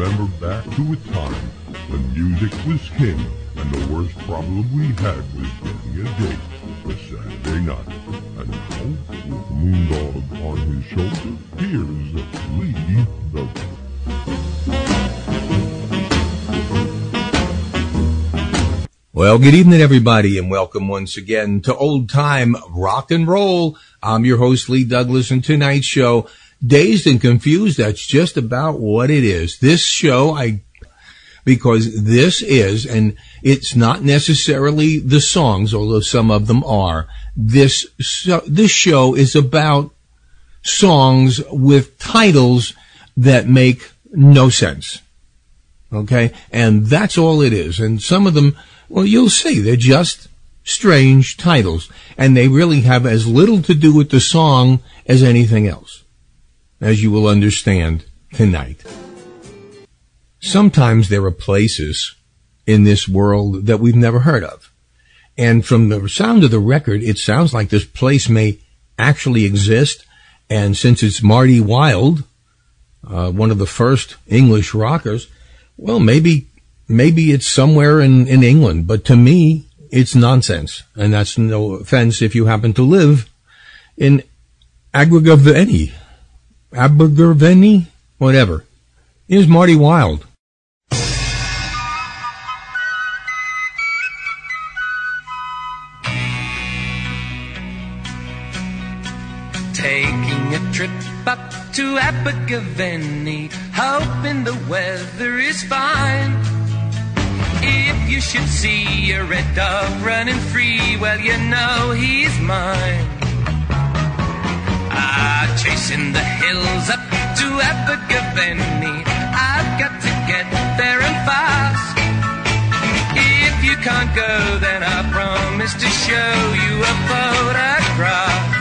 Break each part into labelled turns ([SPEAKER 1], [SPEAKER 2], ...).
[SPEAKER 1] Remember back to a time when music was king and the worst problem we had was getting a date for Saturday night. And now, with Moondog on his shoulder, here's Lee Douglas.
[SPEAKER 2] Well, good evening, everybody, and welcome once again to Old Time Rock and Roll. I'm your host, Lee Douglas, and tonight's show, Dazed and Confused, that's just about what it is. This show, I, because this is, and it's not necessarily the songs, although some of them are, this, so, this show is about songs with titles that make no sense. Okay? And that's all it is. And some of them, well, you'll see, they're just strange titles. And they really have as little to do with the song as anything else. As you will understand tonight. Sometimes there are places in this world that we've never heard of. And from the sound of the record, it sounds like this place may actually exist. And since it's Marty Wilde, uh, one of the first English rockers, well, maybe, maybe it's somewhere in, in England, but to me, it's nonsense. And that's no offense if you happen to live in Abergavenny, Abergavenny, whatever. is Marty Wilde.
[SPEAKER 3] Taking a trip up to Abergavenny, hoping the weather is fine. If you should see a red dog running free, well, you know he's mine. Ah, chasing the hills up to Abergavenny, I've got to get there and fast. If you can't go, then I promise to show you a photograph.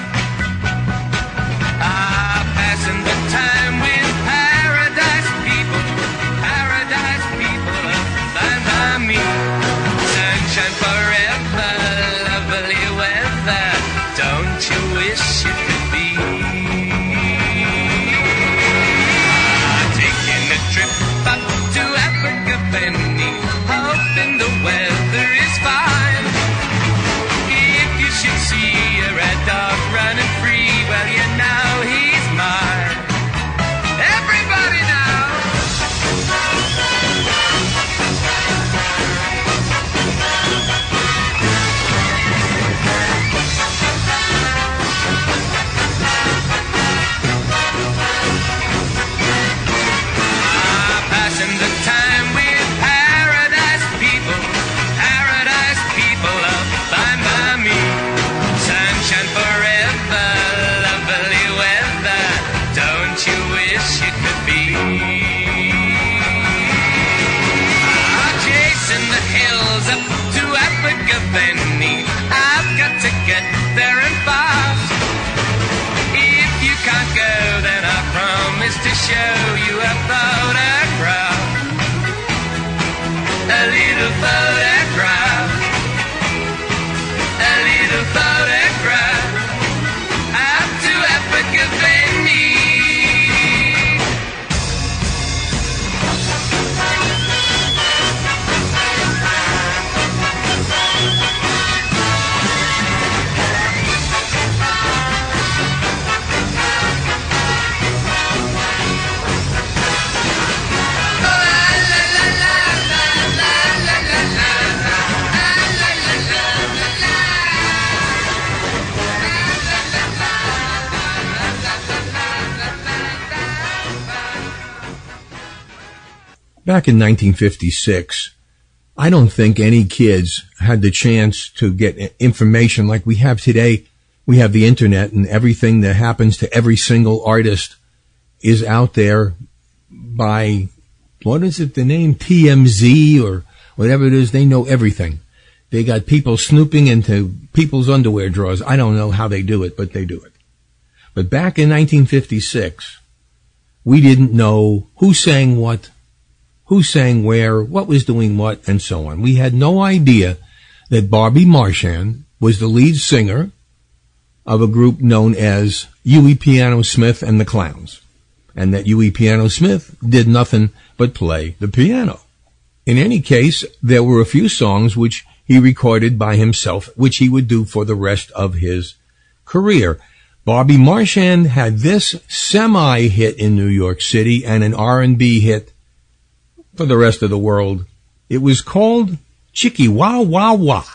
[SPEAKER 2] Back in 1956, I don't think any kids had the chance to get information like we have today. We have the internet and everything that happens to every single artist is out there by, what is it, the name TMZ or whatever it is. They know everything. They got people snooping into people's underwear drawers. I don't know how they do it, but they do it. But back in 1956, we didn't know who sang what, who sang where, what was doing what, and so on. We had no idea that Bobby Marchan was the lead singer of a group known as Huey Piano Smith and the Clowns, and that Huey Piano Smith did nothing but play the piano. In any case, there were a few songs which he recorded by himself, which he would do for the rest of his career. Bobby Marchan had this semi-hit in New York City and an R&B hit for the rest of the world. It was called Chicky Wah Wah Wah.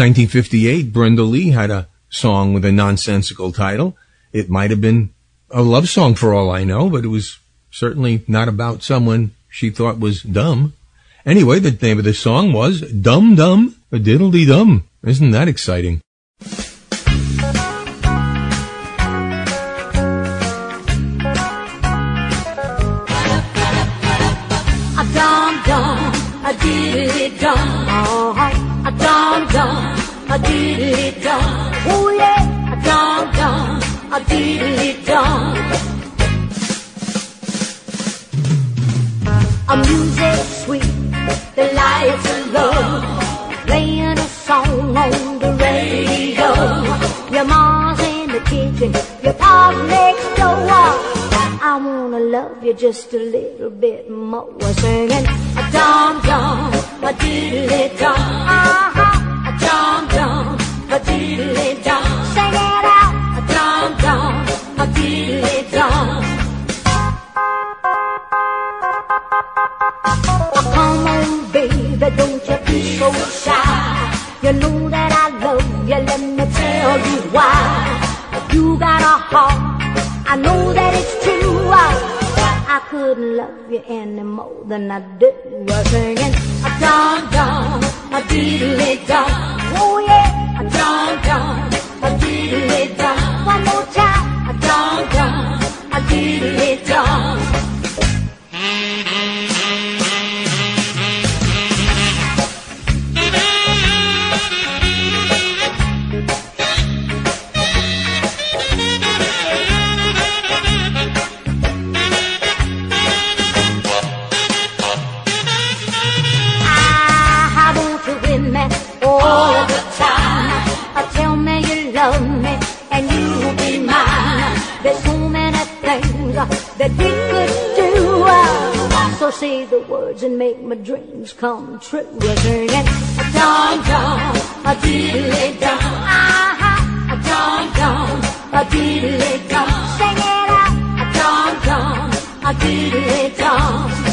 [SPEAKER 2] 1958, Brenda Lee had a song with a nonsensical title. It might have been a love song for all I know, but it was certainly not about someone she thought was dumb. Anyway, the name of the song was Dum Dum a Diddledy Dum. Isn't that exciting?
[SPEAKER 4] A dum dum, a a diddly dum, oh yeah. A dum dum, a diddly dum. A music sweet, the lights of love, playing a song on the radio. Your mom's in the kitchen, your pa's next door. I wanna love you just a little bit more. Singing a dum dum, a diddly dum, uh-huh. Dum a. Sing it out, a. Come on, baby, don't you be so shy. You know that I love you, let me tell you why. You got a heart, I know that couldn't love you any more than I do. You're singing a dum dum, a diddly dum. Oh yeah, a dum dum, a diddly dum. One more time, a dum dum, a diddly dum. Say the words and make my dreams come true. We're singing uh-huh. a dum dum, a diddly dum, aha, a dum dum, a diddly dum. Sing it out, a dum dum, a diddly dum.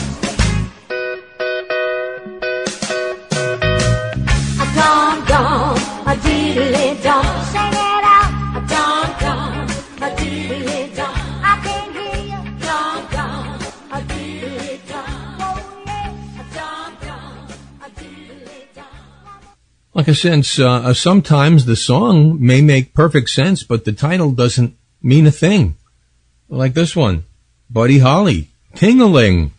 [SPEAKER 4] I
[SPEAKER 2] said, uh, uh, sometimes the song may make perfect sense, but the title doesn't mean a thing. Like this one, Buddy Holly,
[SPEAKER 5] Ting-a-Ling.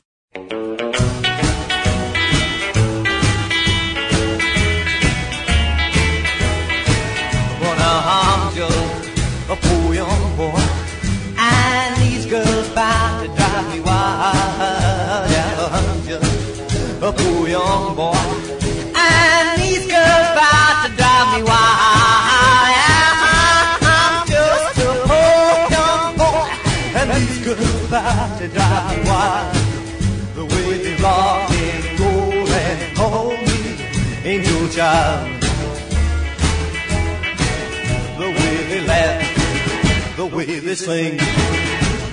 [SPEAKER 5] Sing,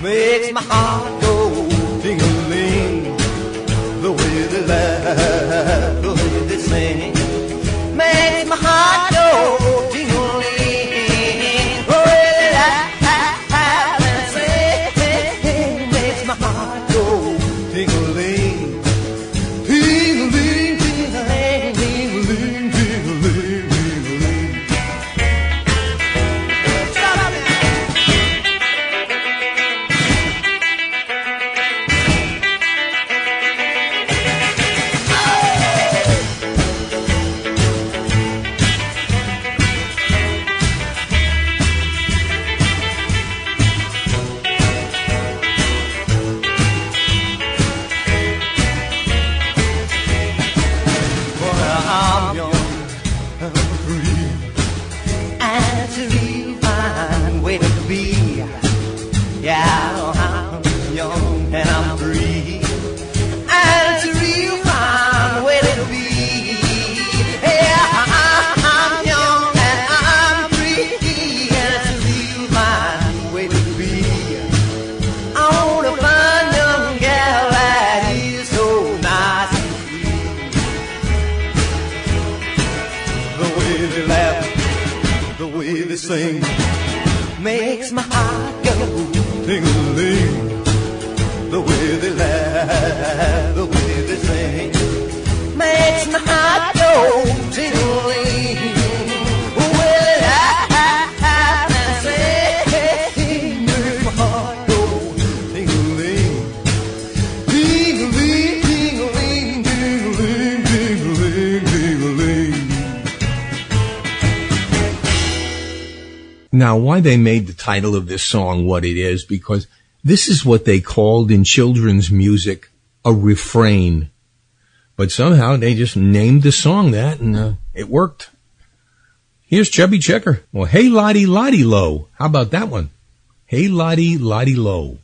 [SPEAKER 5] makes my heart go tingling. The way they laugh, the way they sing, makes my heart go tingling.
[SPEAKER 2] Why they made the title of this song what it is, because this is what they called in children's music a refrain. But somehow they just named the song that and uh, it worked. Here's Chubby Checker. Well, hey Lottie Lottie Low. How about that one? Hey Lottie Lottie Low.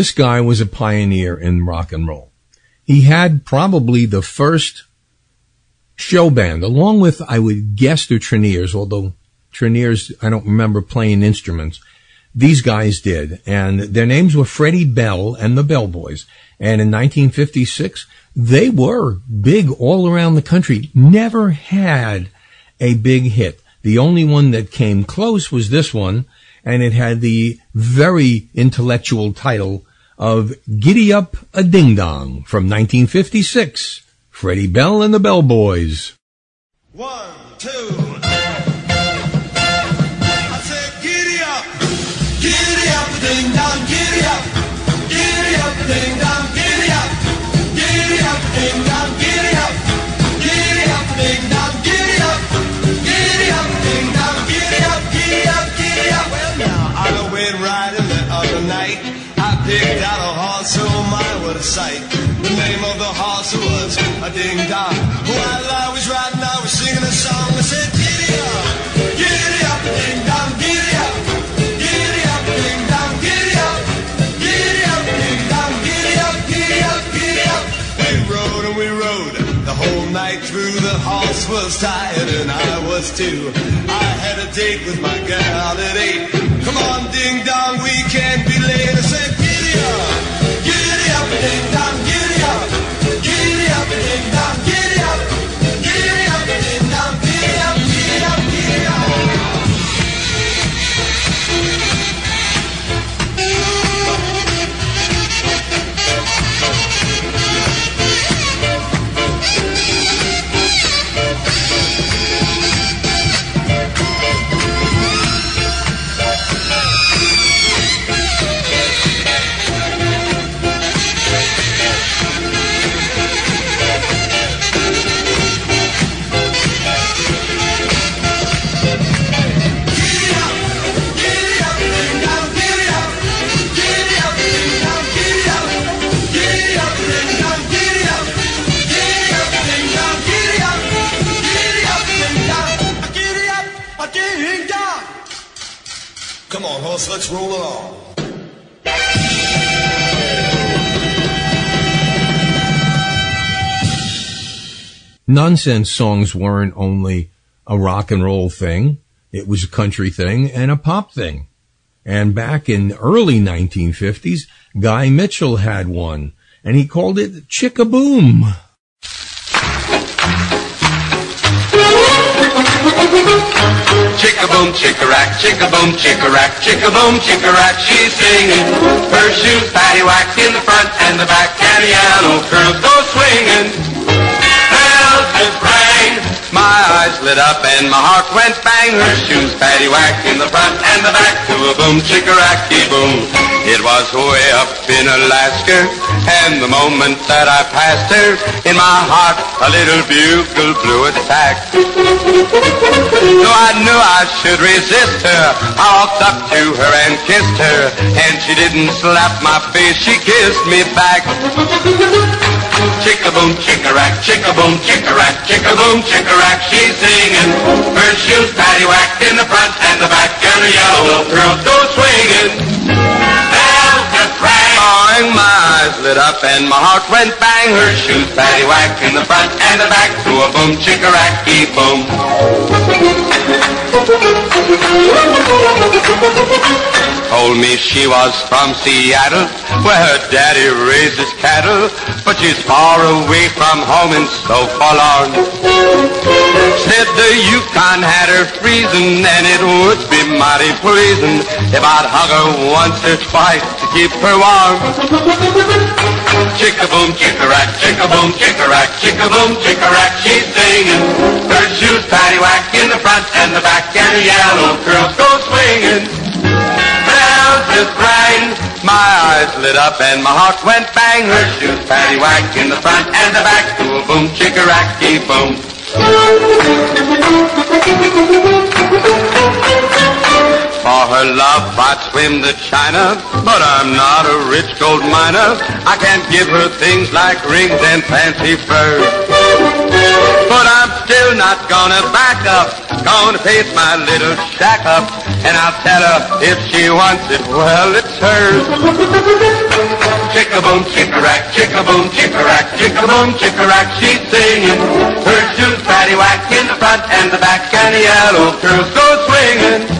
[SPEAKER 2] This guy was a pioneer in rock and roll. He had probably the first show band, along with, I would guess, the Treniers, although Treniers, I don't remember playing instruments. These guys did, and their names were Freddie Bell and the Bell Boys. And in 1956, they were big all around the country. Never had a big hit. The only one that came close was this one, and it had the very intellectual title of Giddy Up a Ding Dong from 1956. Freddie Bell and the Bellboys.
[SPEAKER 6] One, two. Sight. The name of the horse was a ding dong. While I was riding, I was singing a song. I said, Giddy up, giddy up, ding dong, giddy up, giddy up, ding dong, giddy up, giddy up, giddy up, giddy up, giddy up. We rode and we rode the whole night through. The horse was tired and I was too. I had a date with my gal at eight. Come on, ding dong, we can't be late. Giddy horse, let's roll along.
[SPEAKER 2] Nonsense songs weren't only a rock and roll thing. It was a country thing and a pop thing. And back in early 1950s, Guy Mitchell had one and he called it Chickaboom.
[SPEAKER 7] Chickaboom, chickarack, chickaboom, chickarack, she's singing. Her shoes paddywhack in the front and the back, piano curls go swinging. Rang, my eyes lit up and my heart went bang. Her shoes paddywhack in the front and the back, to a boom, chickaracky boom. It was way up in Alaska, and the moment that I passed her, in my heart a little bugle blew its tack. Though I knew I should resist her, I walked up to her and kissed her, and she didn't slap my face, she kissed me back. Chickaboom, chickarack, chickaboom, chickarack, chickaboom, chickarack, she's singing. Her shoes paddywhack in the front and the back, and her yellow curls go swinging. Bells just rang. My eyes lit up and my heart went bang. Her shoes paddywhack in the front and the back, to a boom, chickaracky boom. Told me she was from Seattle, where her daddy raises cattle, but she's far away from home and so forlorn. Said the Yukon had her freezing, and it would be mighty pleasing if I'd hug her once or twice to keep her warm. Chickaboom, chickarack, chickaboom, chickarack, chickaboom, chickarack, she's singing. Her shoes paddywhack in the front and the back, and her yellow curls go swinging. Just rang, my eyes lit up and my heart went bang. Her shoes paddywhack in the front and the back, a boom, chickaracky boom. For her love, I'd swim to China, but I'm not a rich gold miner. I can't give her things like rings and fancy furs. But I'm still not gonna back up, gonna paint my little shack up And I'll tell her if she wants it, well, it's hers. Chick-a-boom, chick-a-rack, chick-a-boom, chick-a-rack, chick-a-boom, chick-a-rack, she's singing. Her shoes paddywhack in the front and the back, and the yellow curls go swinging.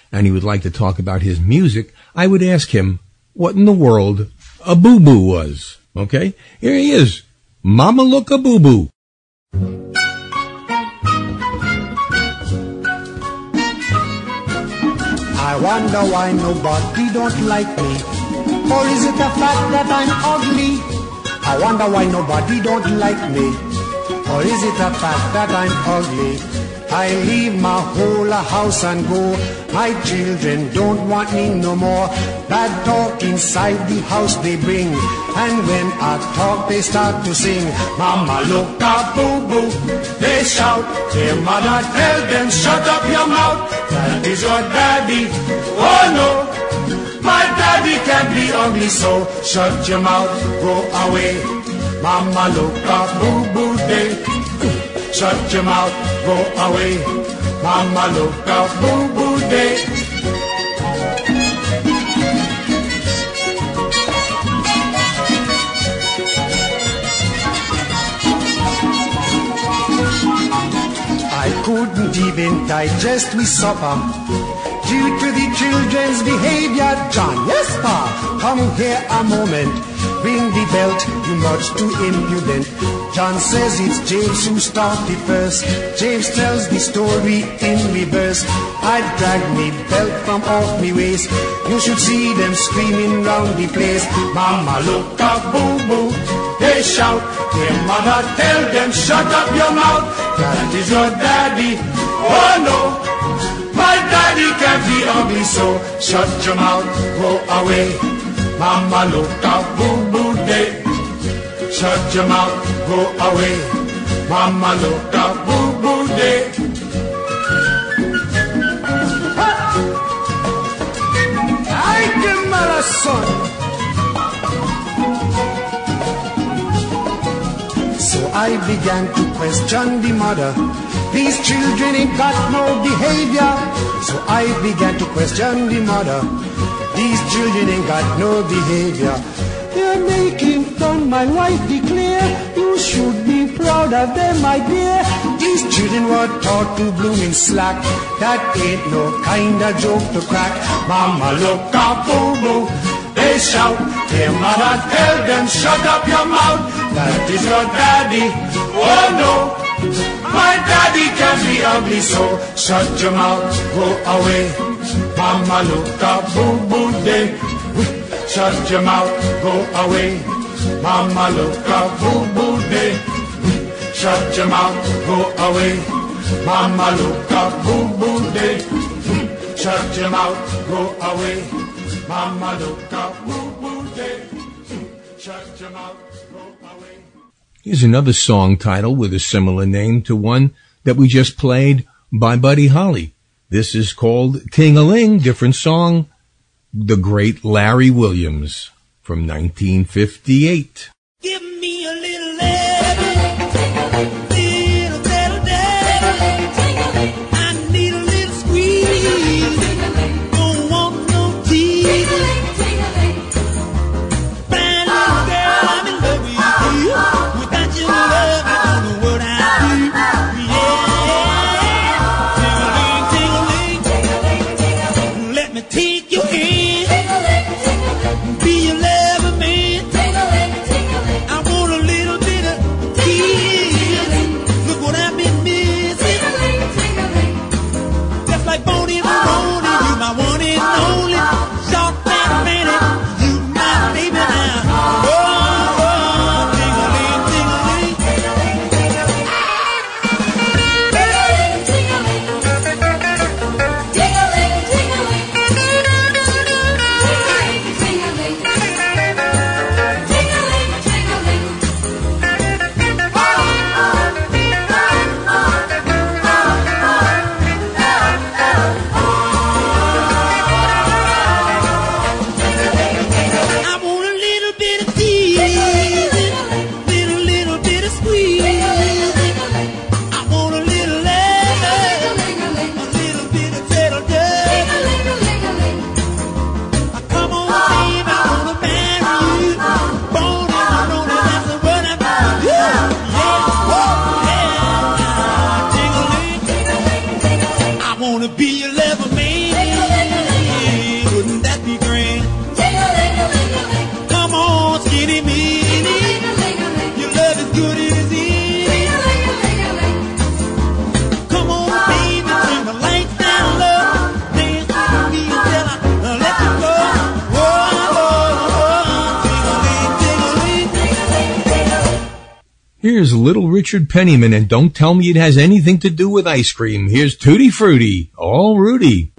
[SPEAKER 7] and
[SPEAKER 2] he would like to talk about his music, I would ask him what in the world a boo boo was. Okay? Here he is. Mama look a boo boo.
[SPEAKER 8] I wonder why nobody don't like me. Or is it the fact that I'm ugly? I wonder why nobody don't like me. Or is it the fact that I'm ugly? I leave my whole house and go. My children don't want me no more. Bad talk inside the house they bring. And when I talk, they start to sing. Mama, look up, boo boo. They shout. Their mother tell them, shut up your mouth. That is your daddy. Oh no. My daddy can be ugly, so shut your mouth, go away. Mama, look up, boo boo day. Shut your mouth, go away. Mama, look up, boo boo day. I couldn't even digest me supper due to the children's behavior. John, yes, pa, come here a moment. Ring the belt, you much too impudent. John says it's James who started first. James tells the story in reverse. I drag me belt from off me waist. You should see them screaming round the place. Mama, look up, boo boo. They shout. Their mother tell them, shut up your mouth. That is your daddy. Oh no. My daddy can't be ugly, so shut your mouth, go away. Mama, look up, boo. Shut your mouth, go away. Mama, up, boo boo day. I give my son. So I began to question the mother. These children ain't got no behavior. So I began to question the mother. These children ain't got no behavior. They're making fun, my wife declare. You should be proud of them, my dear. These children were taught to bloom in slack. That ain't no kind of joke to crack. Mama, look out, boo boo. They shout, their mother tell them, shut up your mouth. That is your daddy. Oh no, my daddy can be ugly, so shut your mouth, go away. Mama, look up, boo boo day. Shut your mouth, go away. Mama, up, boo boo day. Shut your mouth, go away. Mama, up, boo boo day. Shut your mouth, go away. Mama, up, boo boo day. Shut your mouth, go away.
[SPEAKER 2] Here's another song title with a similar name to one that we just played by Buddy Holly. This is called Ting-a-Ling, different song, The Great Larry Williams from 1958. Penniman, and don't tell me it has anything to do with ice cream. Here's Tutti Frutti, all Rudy.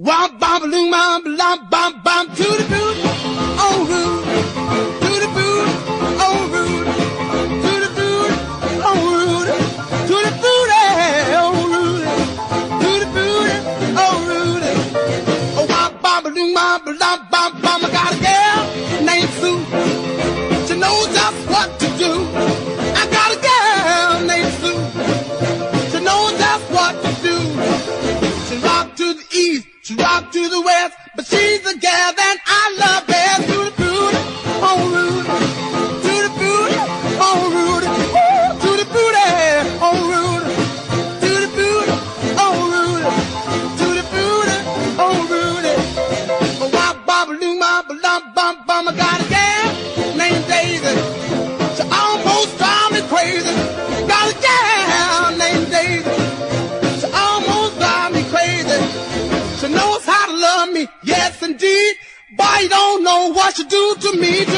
[SPEAKER 9] Do to me,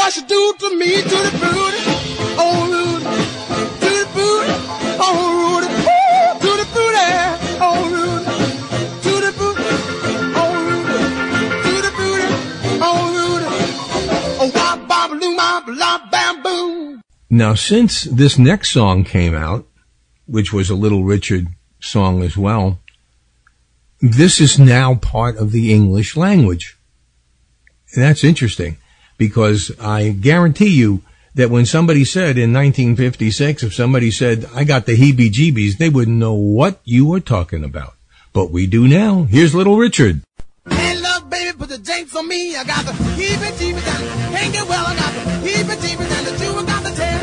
[SPEAKER 9] what she do to me, to the booty, oh Rudy, to the booty, oh Rudy, to the booty, oh Rudy, to the booty, oh Rudy, to the booty, oh Rudy, oh bam, boom.
[SPEAKER 2] Now, since this next song came out, which was a Little Richard song as well, this is now part of the English language. That's interesting because I guarantee you that when somebody said in 1956, if somebody said, I got the heebie jeebies, they wouldn't know what you were talking about. But we do now. Here's Little Richard.
[SPEAKER 9] Hey, love, baby, put the on me. I got the heebie jeebies well. I got the heebie jeebies and the got the tail.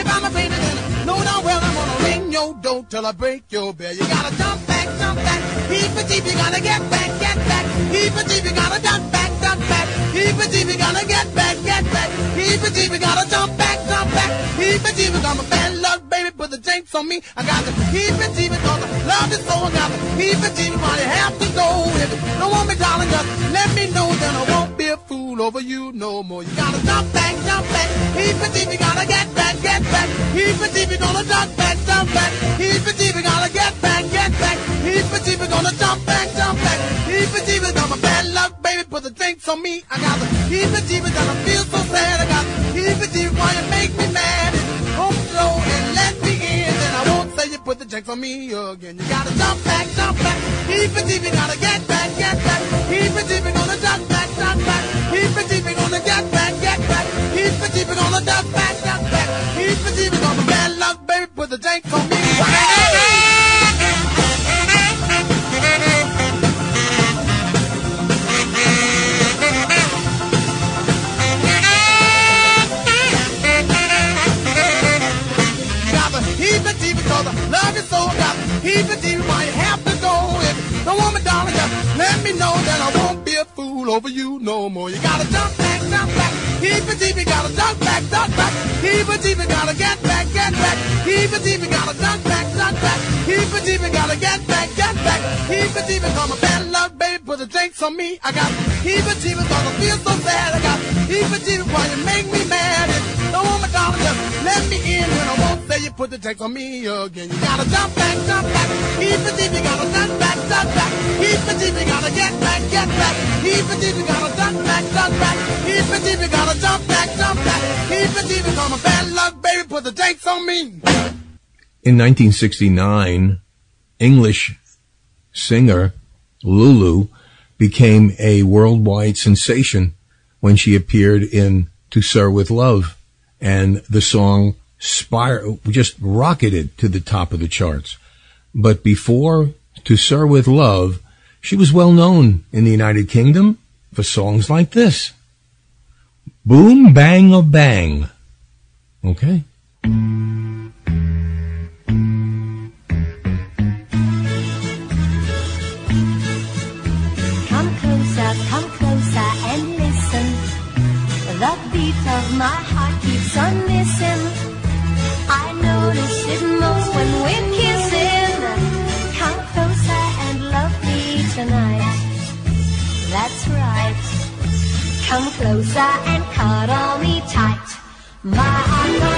[SPEAKER 9] If I'm a baby, then no, well. I'm gonna ring your door till I break your bell. You gotta jump back, jump back. Heebie jeebies, you gotta get back, get back. Heebie jeebies, you gotta jump back, jump back. Heebie jeebies, gotta get back, get back. Heebie jeebies, gotta jump back, jump back. Heebie jeebies, I'm a bad luck, baby, put the jinx on me. I got the heebie jeebies, cause I love you so. I got the heebie jeebies, why you have to go. If you don't want me, darling, just let me know, then I won't be a fool over you no more. You gotta jump back, jump back. Heebie jeebies, gotta get back, get back. Heebie jeebies, gonna jump back, jump back. Heebie jeebies, gotta get back, get back. Heebie jeebies, gonna jump back, jump back. Heebie jeebies, I'm a bad luck, baby, put the jinx on me. I got the heebie jeebies, and I feel so sad. I got the heebie jeebies, why you make me mad? Home slow and let me in, then I won't say you put the jinx on me again. You gotta jump back, jump back. Heebie jeebies, gotta get back, get back. Heebie jeebies, gonna jump back, jump back. Heebie jeebies, gonna get back, get back. Heebie jeebies, gonna jump back, jump back. Heebie jeebies, I'm a bad luck, baby, put the jinx on me. Got The heebie jeebies, why you have to go. If want me, darling, just let me know, that I won't a fool over you no more. You gotta jump back, jump back. Heebie jeebies, gotta jump back, jump back. Heebie jeebies, gotta get back, get back. Heebie jeebies, gotta jump back, jump back. Heebie jeebies, gotta get back, get back. Heebie jeebies, I'm a bad luck, baby, put the drinks on me. I got heebie jeebies, cause I feel so sad. I got heebie jeebies, why you make me mad. Don't want me, darling, just let me in, and I won't say you put the drinks on me again. You gotta jump back, jump back. Heebie jeebies, gotta jump back, jump back. Heebie jeebies, gotta get back, get back. Jeebies, gotta jump back, jump back. Jeebies, gotta jump back, jump back. Jeebies, I'm a bad luck, baby, put the drinks on me.
[SPEAKER 2] In 1969, English singer Lulu became a worldwide sensation when she appeared in To Sir with Love and the song just rocketed to the top of the charts. But before To Sir with Love, she was well known in the United Kingdom for songs like this. Boom bang a bang. Okay.
[SPEAKER 10] Come closer and cuddle me tight. My heart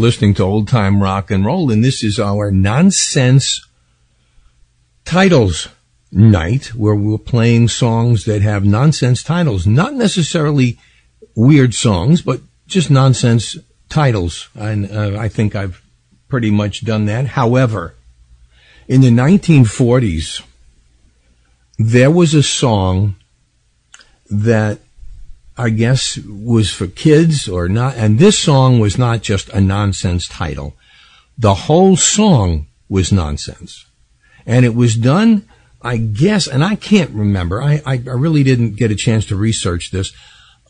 [SPEAKER 2] listening to Old Time Rock and Roll, and this is our nonsense titles night where we're playing songs that have nonsense titles. Not necessarily weird songs, but just nonsense titles. And uh, I think I've pretty much done that. However, in the 1940s, there was a song that I guess was for kids or not. And this song was not just a nonsense title. The whole song was nonsense. And it was done, I guess, and I can't remember. I, I, I really didn't get a chance to research this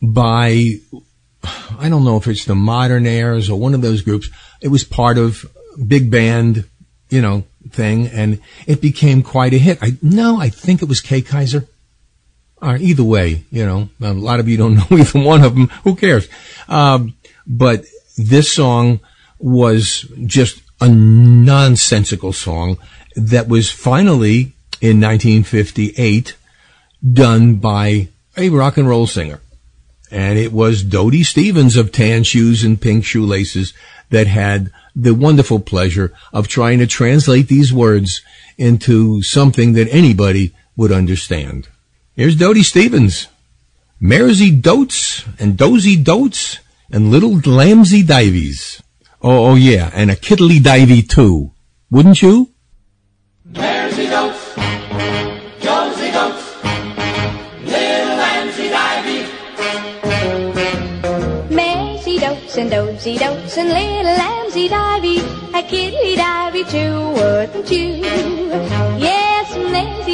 [SPEAKER 2] by, I don't know if it's the Modernaires or one of those groups. It was part of big band, you know, thing and it became quite a hit. I, no, I think it was Kay Kyser. Right, either way, you know, a lot of you don't know either one of them. Who cares? Um, but this song was just a nonsensical song that was finally in 1958 done by a rock and roll singer. And it was Dodie Stevens of tan shoes and pink shoelaces that had the wonderful pleasure of trying to translate these words into something that anybody would understand. Here's Dodie Stevens. Maresy dotes and dozy dotes and little lambsy divies. Oh, oh yeah, and a kiddly divey too. Wouldn't you?
[SPEAKER 9] Maresy goats, Jonesy goats, little lambsy divey.
[SPEAKER 11] Maresy dotes and dozy dotes and little lambsy divey, a kiddly divey too, wouldn't you?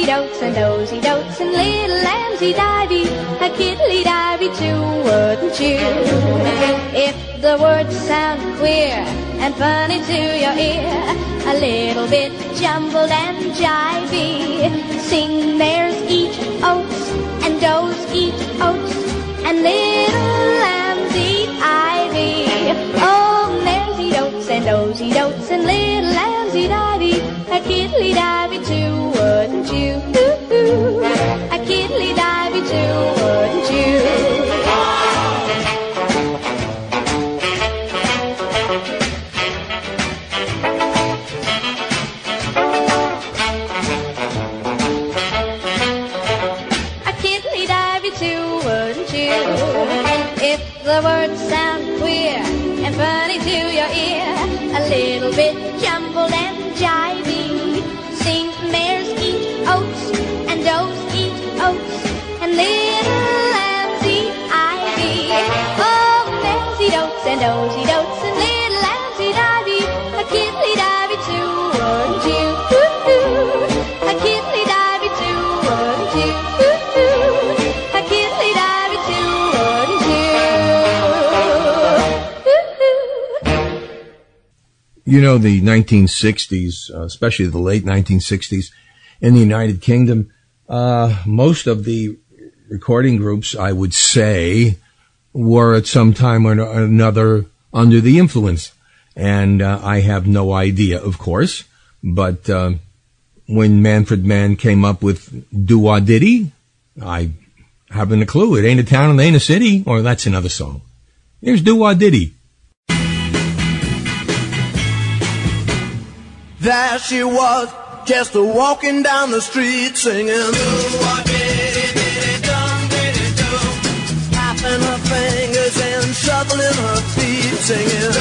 [SPEAKER 11] Dotes and dozy dotes and little lambsy divey, a kiddly divey too, wouldn't you? If the words sound queer and funny to your ear, a little bit jumbled and jivey, sing mares eat oats and does eat oats and little
[SPEAKER 12] You
[SPEAKER 2] know, the 1960s, uh, especially the late 1960s in the United Kingdom, uh, most of the recording groups, I would say, were at some time or another under the influence. And uh, I have no idea, of course, but uh, when Manfred Mann came up with Do Wah Diddy, I haven't a clue. It ain't a town and ain't a city, or that's another song. Here's Do Wah Diddy.
[SPEAKER 13] There she was, just a walking down the street singing. Tapping her fingers and shuffling her feet singing.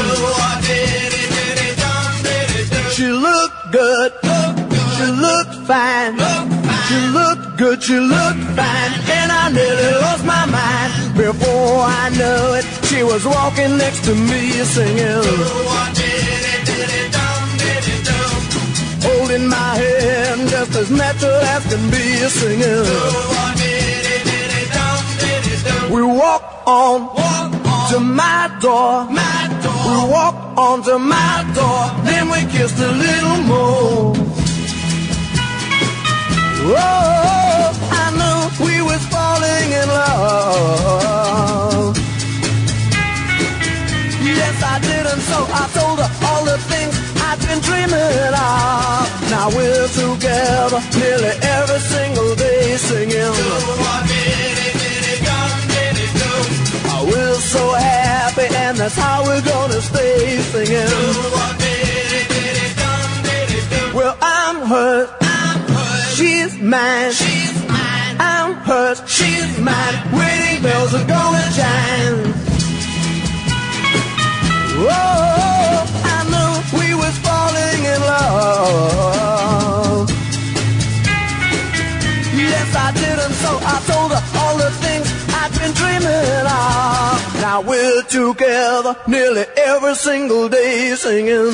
[SPEAKER 13] She looked good, she looked fine. She looked good, she looked fine, and I nearly lost my mind. Before I knew it, she was walking next to me singing. Holding my hand just as natural as can be singing. We walk on to my door. We walk on to my door. Then we kissed a little more. Oh, I knew we was falling in love. Yes, I did, and so I told her all the things been dreaming of. Now we're together nearly every single day singing. We're so happy, and that's how we're gonna stay singing. Well, I'm hers, she's mine. She's mine. I'm hers, she's mine. Wedding bells are gonna chime. Whoa, love. Yes, I did, and so I told her all the things I've been dreaming of. Now we're together nearly every single day singing.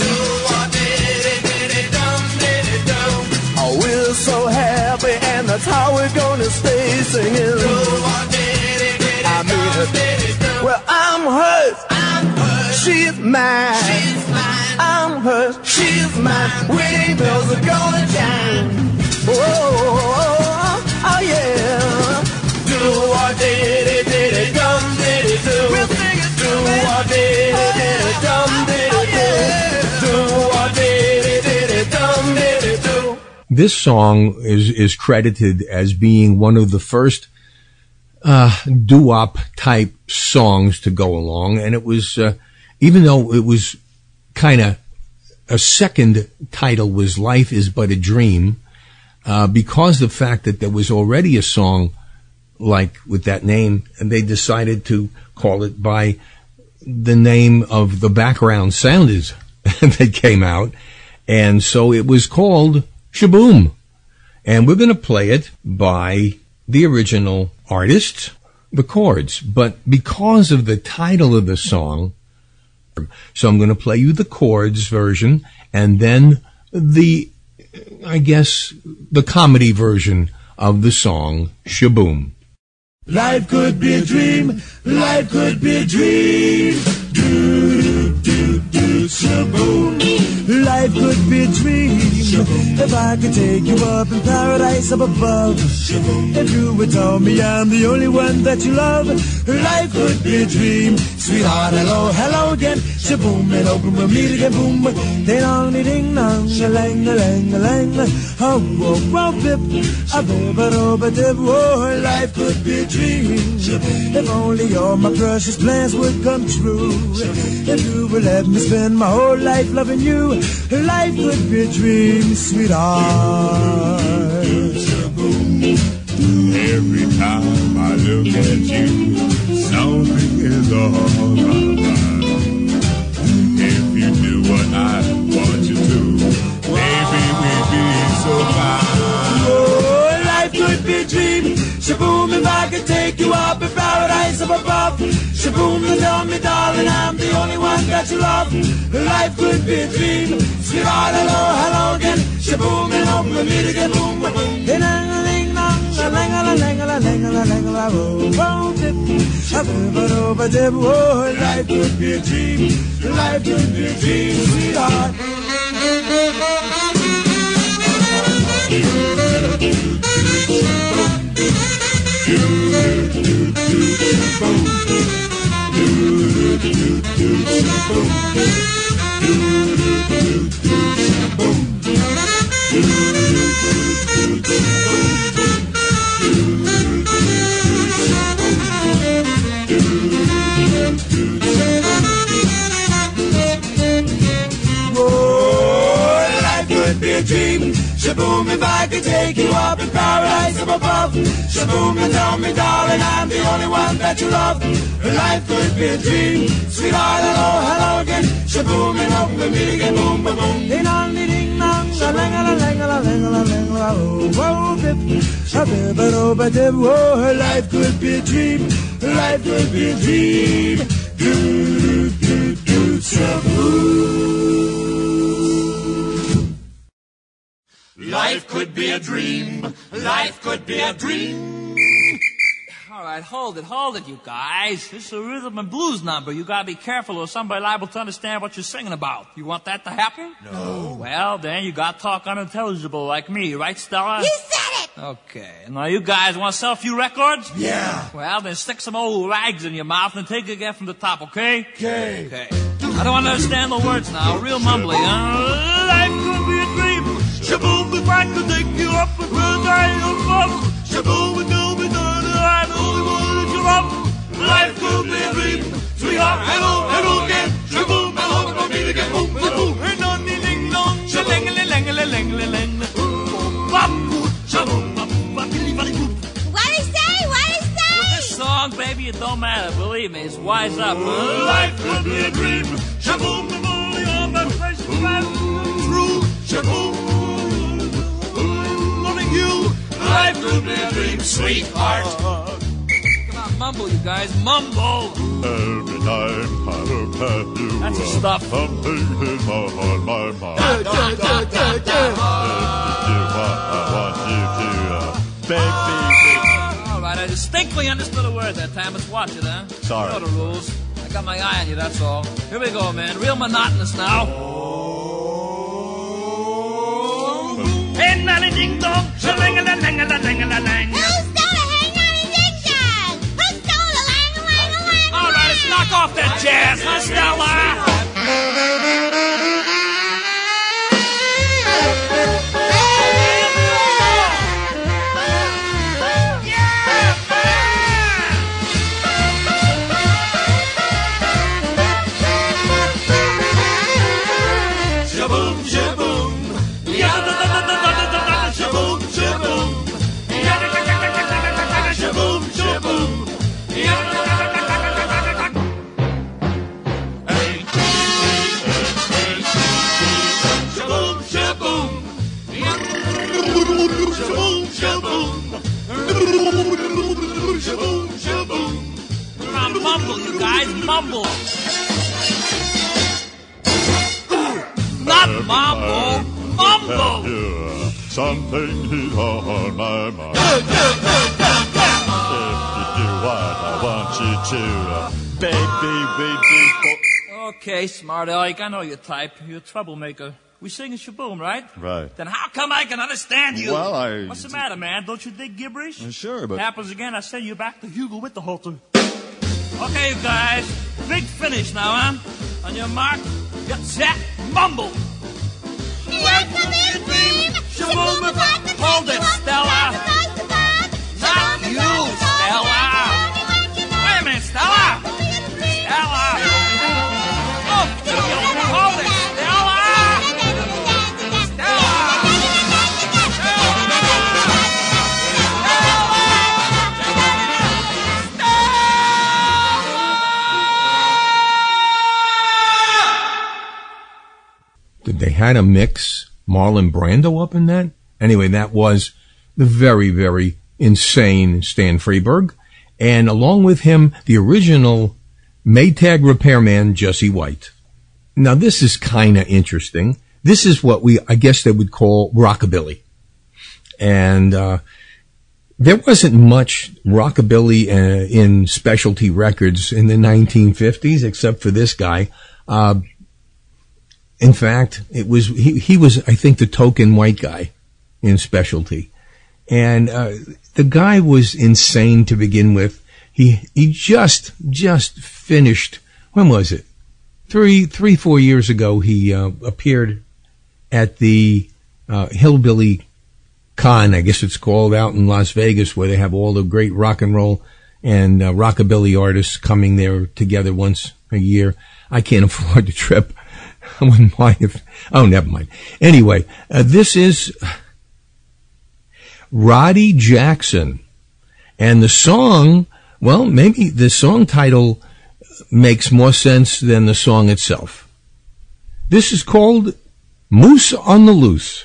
[SPEAKER 13] Oh, we're so happy, and that's how we're gonna stay singing. I mean it. Well, I'm hers. She's mine. I'm hers. She's mine. Wedding bells are gonna chime. Oh, oh, oh, yeah. Do what did it, did it, dum did it do. We'll sing it do what did it, did it, dum did it do. Do what did it, did it, dum did it do.
[SPEAKER 2] This song is, is credited as being one of the first uh, doo-wop type songs to go along, and it was, uh, even though it was kind of a second title was "Life Is But a Dream," uh, because the fact that there was already a song like with that name, and they decided to call it by the name of the background sound is that came out, and so it was called Shaboom, and we're going to play it by the original artist, the chords. But because of the title of the song, so I'm going to play you the chords version and then the, I guess, the comedy version of the song Shaboom.
[SPEAKER 13] Life could be a dream. Life could be a dream. Do, do, do, shaboom. Life could be a dream. If I could take you up in paradise up above. If you would tell me I'm the only one that you love. Life could be a dream. Sweetheart, hello, hello again. Shaboom, and open we'll meet again. Boom. Ding dong, ding dong, a lang, a lang, a lang. Oh, whoa, whoa, bip. A bip, a do, a dip. Oh, life could be a dream. If only all my precious plans would come true. If you would let me spend spend my whole life loving you. Life could be a dream, sweetheart.
[SPEAKER 14] Every time I look at you, something is on my mind. If you do what I want you to, maybe we'd be so fine.
[SPEAKER 9] Shaboom, if I could take you up in paradise up above. Shaboom, and tell me, darling, I'm the only one that you love. Life could be a dream. Sweetheart, hello, hello again. Shaboom, and hope we meet again. Boom, boom, boom. Life could be a dream. Life could be a dream, sweetheart. Shaboom, if I could take you up paradise up above. Shaboom, and tell me, darling, I'm the only one that you love. Life could be a dream. Sweetheart, hello, hello again. Shaboom, and hope we meet again. Boom, boom, boom. Ding dong, ding ding dong. Oh, life could be a dream. Life could be a dream. Do, do, do, do, shaboom.
[SPEAKER 15] Life could be a dream. Life could be a dream.
[SPEAKER 16] All right, hold it, hold it, you guys. This is a rhythm and blues number. You gotta be careful or somebody liable to understand what you're singing about. You want that to happen?
[SPEAKER 15] No.
[SPEAKER 16] Well, then you gotta talk unintelligible like me, right, Stella?
[SPEAKER 15] You said it!
[SPEAKER 16] Okay. Now you guys want to sell a few records?
[SPEAKER 15] Yeah.
[SPEAKER 16] Well, then stick some old rags in your mouth and take it again from the top, okay?
[SPEAKER 15] Okay.
[SPEAKER 16] Okay. I don't understand the words now. Real mumbly, huh? Life could be a dream.
[SPEAKER 15] Shaboom, if I could take you up and run above. Shaboom, and tell me, darling, I'm the only one that you love. Life could be a dream. Sweetheart, hello, hello again. Shaboom, and hope we'll meet again. Boom, boom, boom. And on the ding dong.
[SPEAKER 16] Shaling, ling, ling, ling, ling, ling.
[SPEAKER 15] Bop, shaboom, bop, bop, billy, billy, boop.
[SPEAKER 17] What do you say? What do you say?
[SPEAKER 16] This song, baby, it don't matter. Believe me, it's wise up.
[SPEAKER 15] Life could be a dream. Shaboom, A dream, sweetheart.
[SPEAKER 16] Come on, mumble, you guys, mumble.
[SPEAKER 14] Every night I look at you.
[SPEAKER 16] That's the stuff.
[SPEAKER 14] Something in my heart, my mind. If you do what I want you to, uh, baby.
[SPEAKER 16] All right, I distinctly understood a word that time. Let's watch it, huh?
[SPEAKER 14] Sorry.
[SPEAKER 16] You know the rules. I got my eye on you, that's all. Here we go, man. Real monotonous now.
[SPEAKER 15] Ding dong, a lang.
[SPEAKER 17] Who stole hang on addiction? Who stole a lang a a?
[SPEAKER 16] All right, let's knock off that jazz, huh? Mumble. Not mumble, mumble.
[SPEAKER 14] Something is on my mind. If you do what I want you to, baby, baby.
[SPEAKER 16] Okay, smart Alec, I know your type. You're a troublemaker. We sing a shaboom, right?
[SPEAKER 14] Right.
[SPEAKER 16] Then how come I can understand you?
[SPEAKER 14] Well, I-
[SPEAKER 16] What's the matter, man? Don't you dig gibberish?
[SPEAKER 14] Sure, but-
[SPEAKER 16] Happens again, I send you back to Hugo with the halter. Okay, you guys. Big finish now, huh? On your mark, get set, mumble.
[SPEAKER 17] Be a dream.
[SPEAKER 16] Shaboom, hold it, Stella. Not you,
[SPEAKER 2] they had a mix Marlon Brando up in that? Anyway, that was the very, very insane Stan Freberg, and along with him, the original Maytag repairman Jesse White. Now this is kind of interesting. This is what we, I guess they would call rockabilly. And, uh, there wasn't much rockabilly uh, in specialty records in the 1950s, except for this guy. Uh, in fact, it was he, he was I think the token white guy in specialty, and uh, the guy was insane to begin with. He he just just finished. When was it? Three three four years ago. He uh, appeared at the uh, Hillbilly Con, I guess it's called, out in Las Vegas, where they have all the great rock and roll and uh, rockabilly artists coming there together once a year. I can't afford the trip. Oh, never mind. Anyway, uh, this is Roddy Jackson, and the song. Well, maybe the song title makes more sense than the song itself. This is called Moose on the Loose.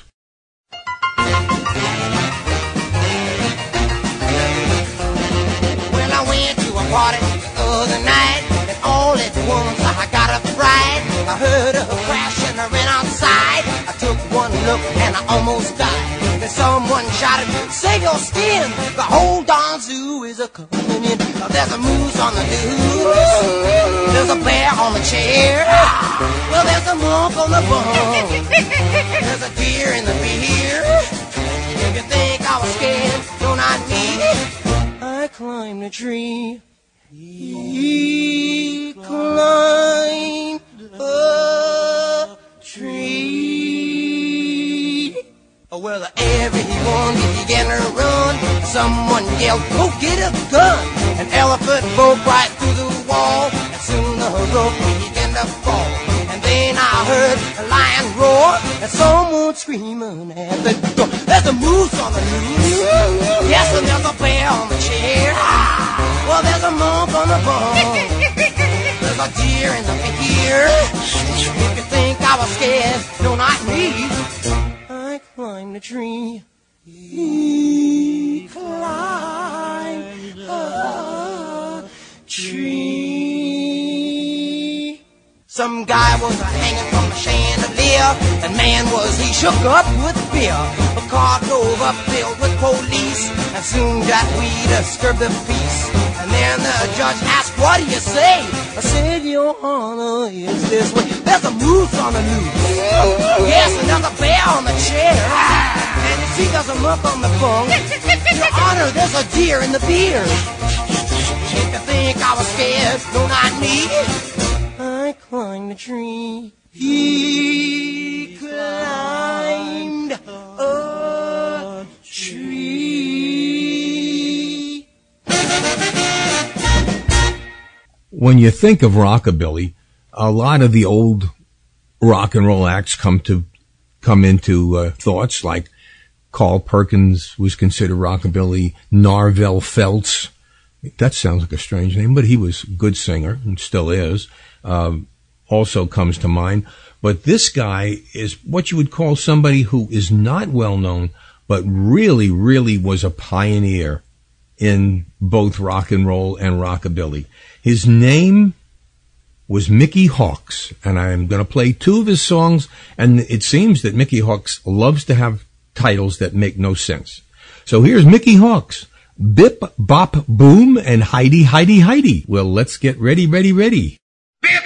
[SPEAKER 18] Heard a crash and I ran outside. I took one look and I almost died. Then someone shouted, "Save your skin! The whole darn zoo is a coming in. There's a moose on the loose. There's a bear on the chair. Ah! Well, there's a monk on the bone. There's a deer in the beer. If you think I was scared, do not need I climbed a tree. He climbed a tree. Oh, well, everyone began to run. Someone yelled, go get a gun. An elephant broke right through the wall. And soon the rope began to fall. And then I heard a lion roar. And someone screaming at the door. There's a moose on the loose. Yes, and there's a bear on the chair. Ah! Well, there's a monk on the bone. There's a deer in the ear. If you think I was scared, no, not me. I climbed a tree. He climbed a tree. Some guy was hanging from a chandelier, and man was he shook up with fear. A car drove up filled with police, and soon got we disturbed the peace. And then the judge asked, what do you say? I said, your honor, is this way? There's a moose on the loose. Yes, and there's a bear on the chair. And you see there's a monk on the bunk. Your honor, there's a deer in the beer. If you think I was scared, no, not me. I climbed the tree. He climbed a tree.
[SPEAKER 2] When you think of rockabilly, a lot of the old rock and roll acts come to come into uh, thoughts like Carl Perkins was considered rockabilly, Narvel Felts. That sounds like a strange name, but he was a good singer and still is. Um, also comes to mind. But this guy is what you would call somebody who is not well known, but really, really was a pioneer in both rock and roll and rockabilly. His name was Mickey Hawks, and I'm going to play two of his songs, and it seems that Mickey Hawks loves to have titles that make no sense. So here's Mickey Hawks, Bip Bop Boom, and Heidi Heidi Heidi. Well, let's get ready, ready, ready.
[SPEAKER 18] Bip,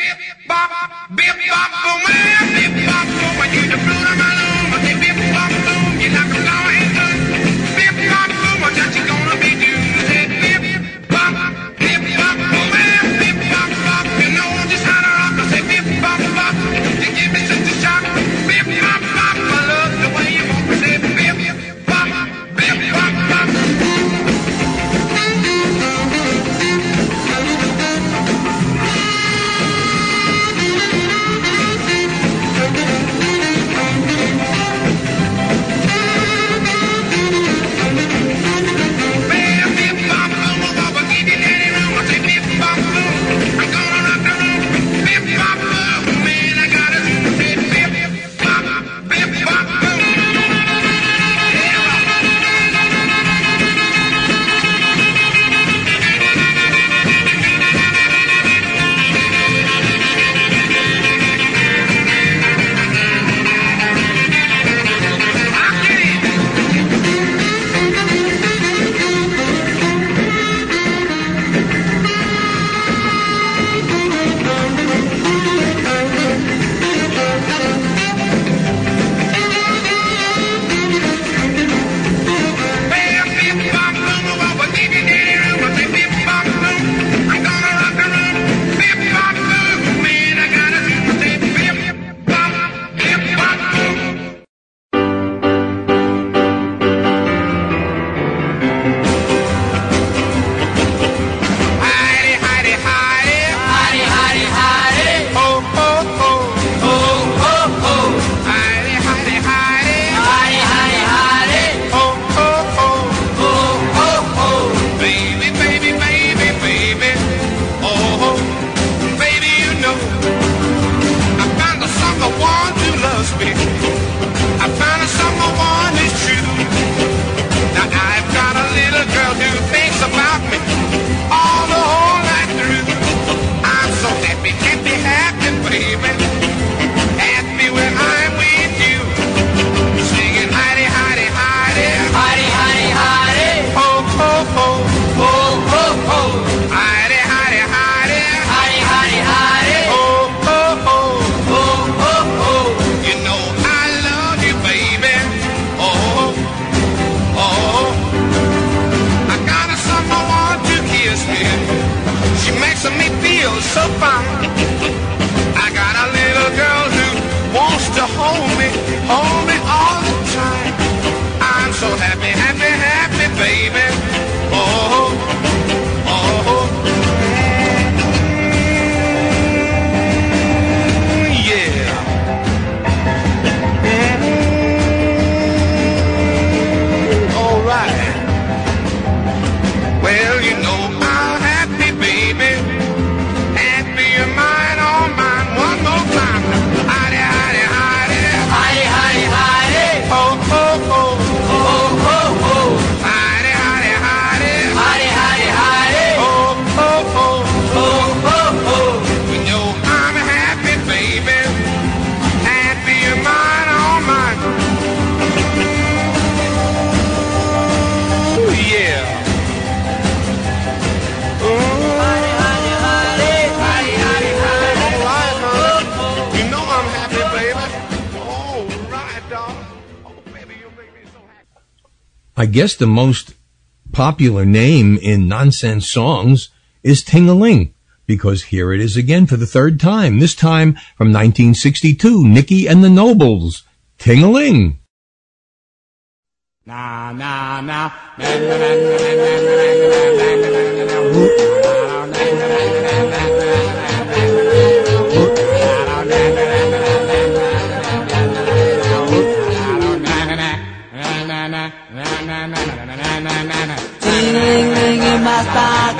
[SPEAKER 2] guess the most popular name in nonsense songs is Ting-a-Ling, because here it is again for the third time, this time from 1962, Nicky and the Nobles, Ting-a-Ling.
[SPEAKER 19] Ting-ling-ling in my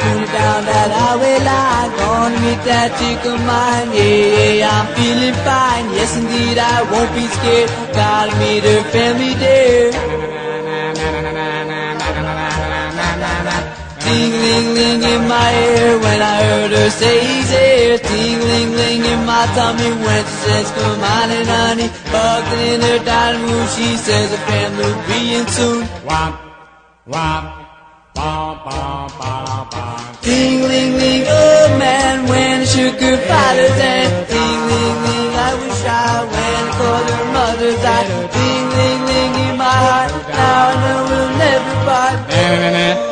[SPEAKER 19] cool down that highway line. Gonna meet that chick of mine, yeah, yeah, I'm feeling fine. Yes, indeed, I won't be scared. Gotta meet her family there. Ting-ling-ling in my ear when I heard her say he's here. Ting-ling-ling in my tummy when she says, come on and honey. Hugged in her dining room, she says her family will be in soon. Womp, womp, bom, bom, bom, bom. Ting-ling-ling, oh man, when I shook her father's hand. Ting-ling-ling, I was shy when I called her mother's eye. Ting-ling-ling in my heart, now I know we'll never part.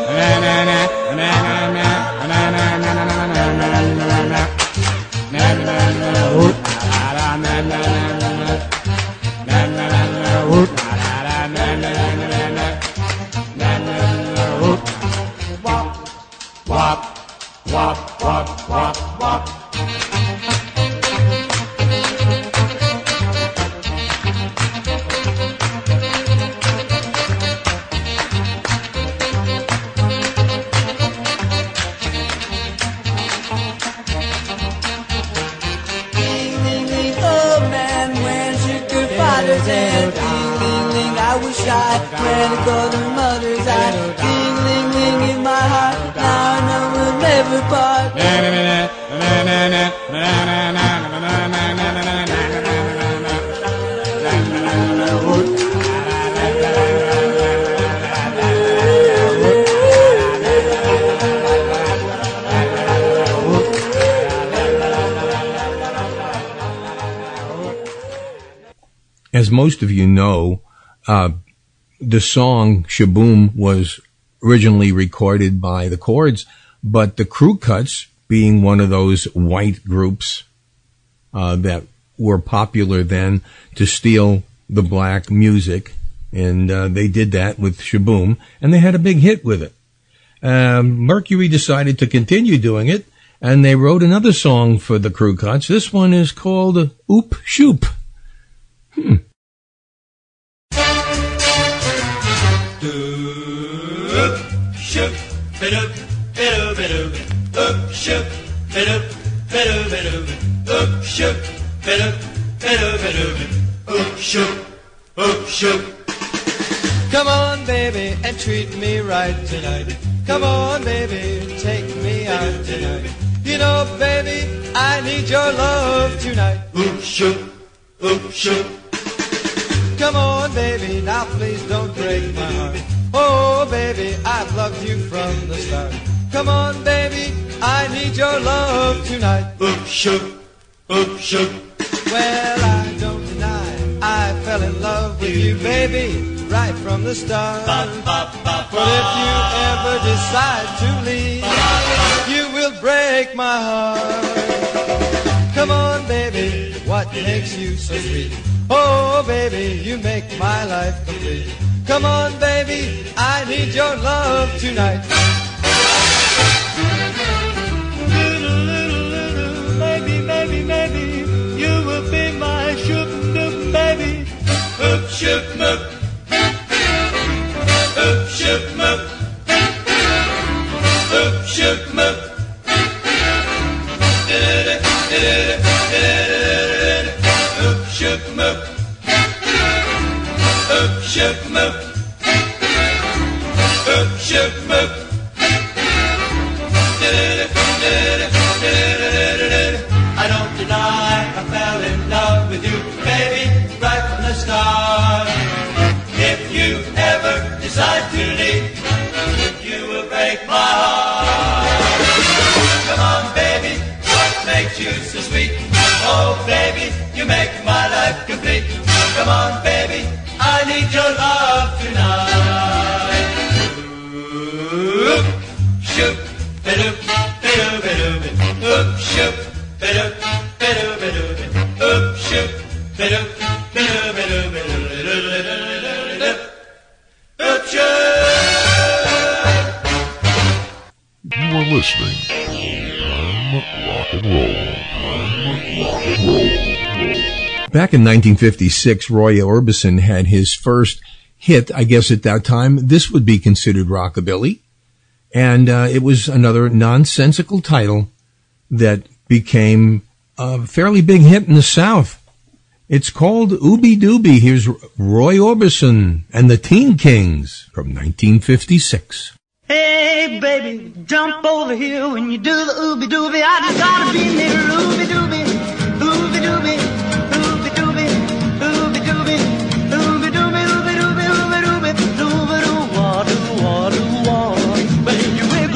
[SPEAKER 5] Wop, wop, wop, wop.
[SPEAKER 19] Oh man, when she shook her father's hand.
[SPEAKER 2] As most of you know, uh, the song Shaboom was originally recorded by the Chords, but the Crew Cuts, being one of those white groups uh, that were popular then to steal the black music, and uh, they did that with Shaboom, and they had a big hit with it. Um, Mercury decided to continue doing it, and they wrote another song for the Crew Cuts. This one is called Oop Shoop. Hmm.
[SPEAKER 5] Shook, bit up, bit up, shook, bit up, bit up, shook, up, shook.
[SPEAKER 19] Come on, baby, and treat me right tonight. Come on, baby, take me out tonight. You know, baby, I need your love tonight.
[SPEAKER 5] Oop, shook, oop, shook.
[SPEAKER 19] Come on, baby, now please don't break my heart. Oh, baby, I've loved you from the start. Come on, baby, I need your love tonight.
[SPEAKER 5] Oop, shook, oop, shook.
[SPEAKER 19] Well, I don't deny I fell in love with you, baby, right from the start. But if you ever decide to leave, you will break my heart. Come on, baby, what makes you so sweet? Oh, baby, you make my life complete. Come on, baby, I
[SPEAKER 5] need your love tonight. Little, little, little, maybe,
[SPEAKER 2] 1956, Roy Orbison had his first hit. I guess at that time, this would be considered rockabilly. And uh, it was another nonsensical title that became a fairly big hit in the South. It's called Ooby Dooby. Here's Roy Orbison and the Teen Kings from 1956.
[SPEAKER 5] Hey, baby, jump over here when you do the ooby dooby. I just gotta be near ooby dooby,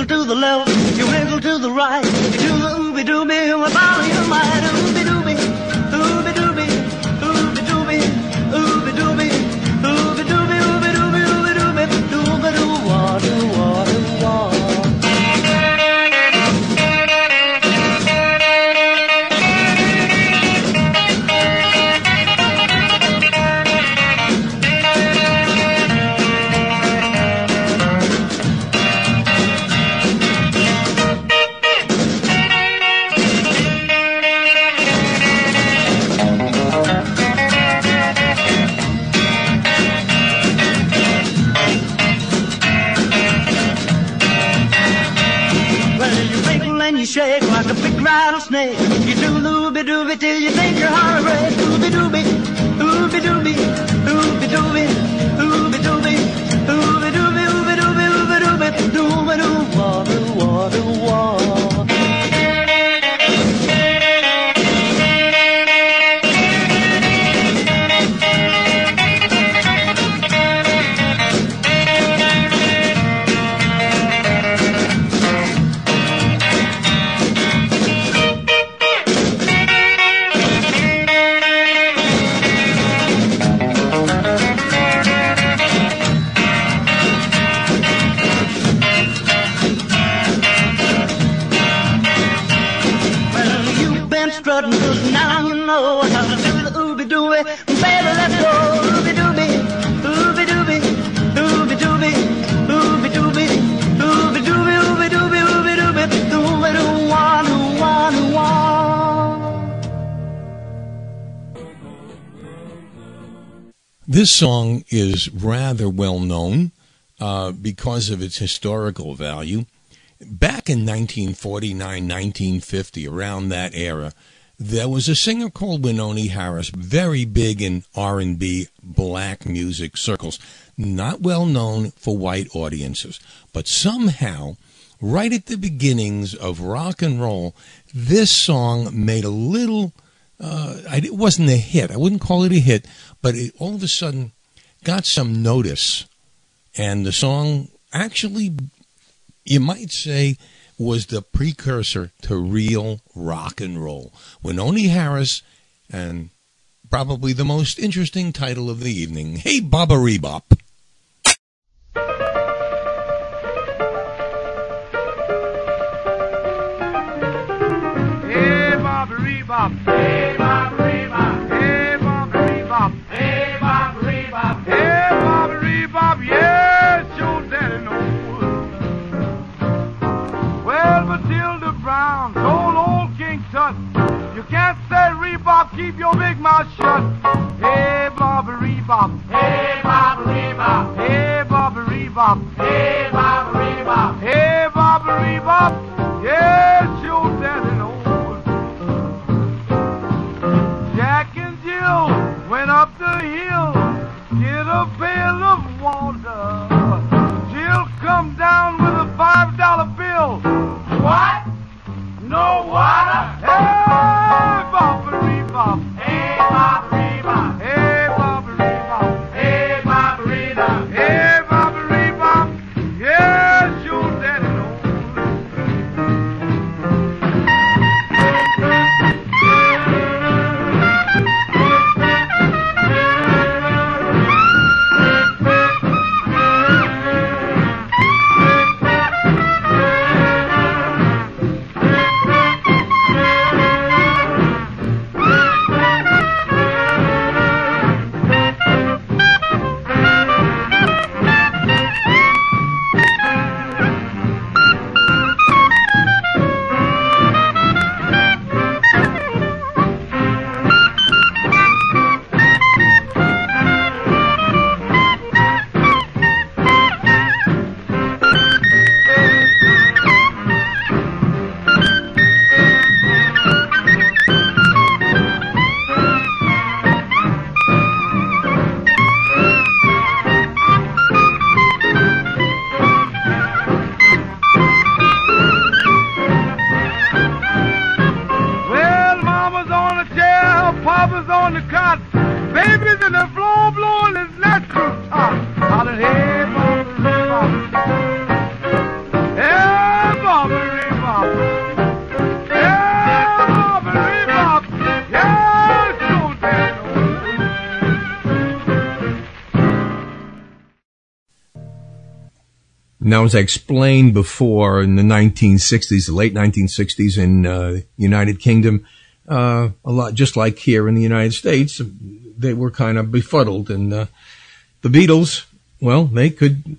[SPEAKER 5] Wiggle to the left, you wiggle to the right, you do the ooby dooby, might. Ooby dooby, ooby rattlesnake. You do looby dooby till you think your heart will break. Ooby dooby, ooby dooby, ooby dooby, ooby dooby, ooby dooby, ooby dooby, ooby dooby, dooby doo wah doo wah
[SPEAKER 2] This song is rather well known uh, because of its historical value. Back in 1949, 1950, around that era, there was a singer called Wynonie Harris, very big in R&B black music circles, not well known for white audiences, but somehow right at the beginnings of rock and roll, this song made a little uh, it wasn't a hit. I wouldn't call it a hit, but it all of a sudden got some notice. And the song actually, you might say, was the precursor to real rock and roll. Wynonie Harris and probably the most interesting title of the evening, Hey Baba Rebop.
[SPEAKER 15] keep your
[SPEAKER 20] big mouth shut. Hey, Bobbery Bob. Hey, Bobbery Bob. Hey, Bobbery Bob. Hey, Bobbery Bob. Hey, Bob. Hey, What?
[SPEAKER 2] Now, as I explained before, in the 1960s, the late 1960s in uh, United Kingdom, uh, a lot just like here in the United States, they were kind of befuddled, and uh, the Beatles, well, they could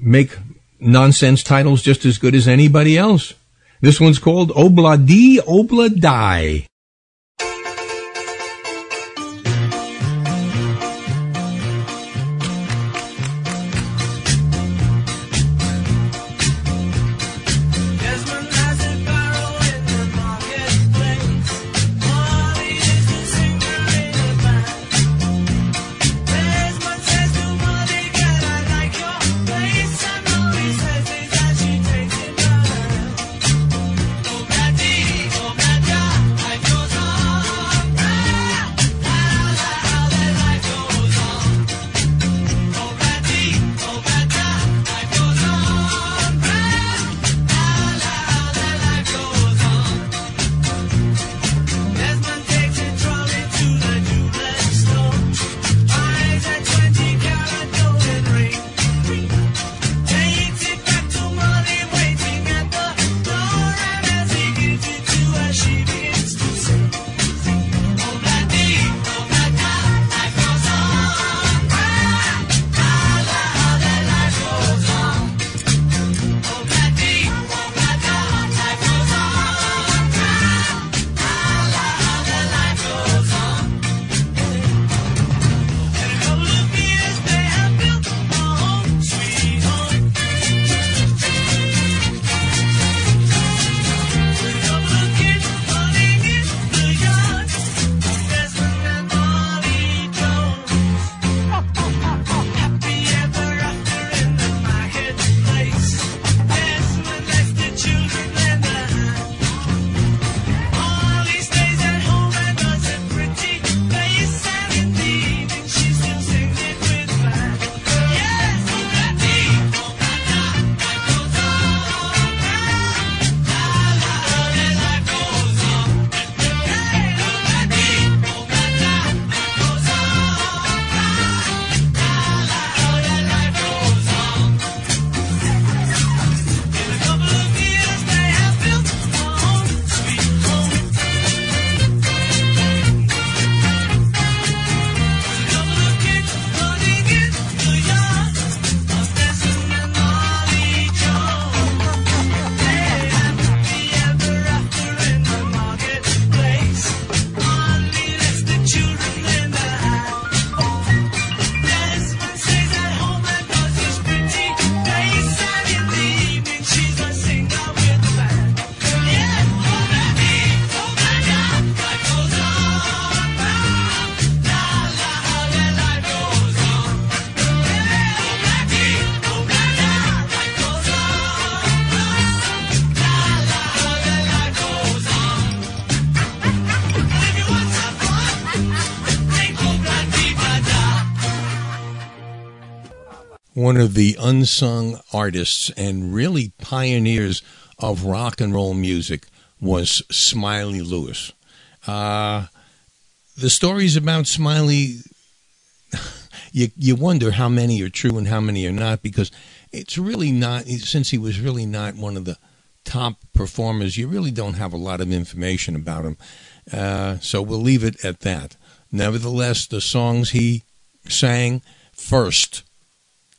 [SPEAKER 2] make nonsense titles just as good as anybody else. This one's called Obla Di Obla Die.
[SPEAKER 21] One of the unsung artists and really pioneers of rock and roll music was Smiley Lewis. Uh, the stories about Smiley, you you wonder how many are true and how many are not because it's really not. Since he was really not one of the top performers, you really don't have a lot of information about him. Uh, so we'll leave it at that. Nevertheless, the songs he sang first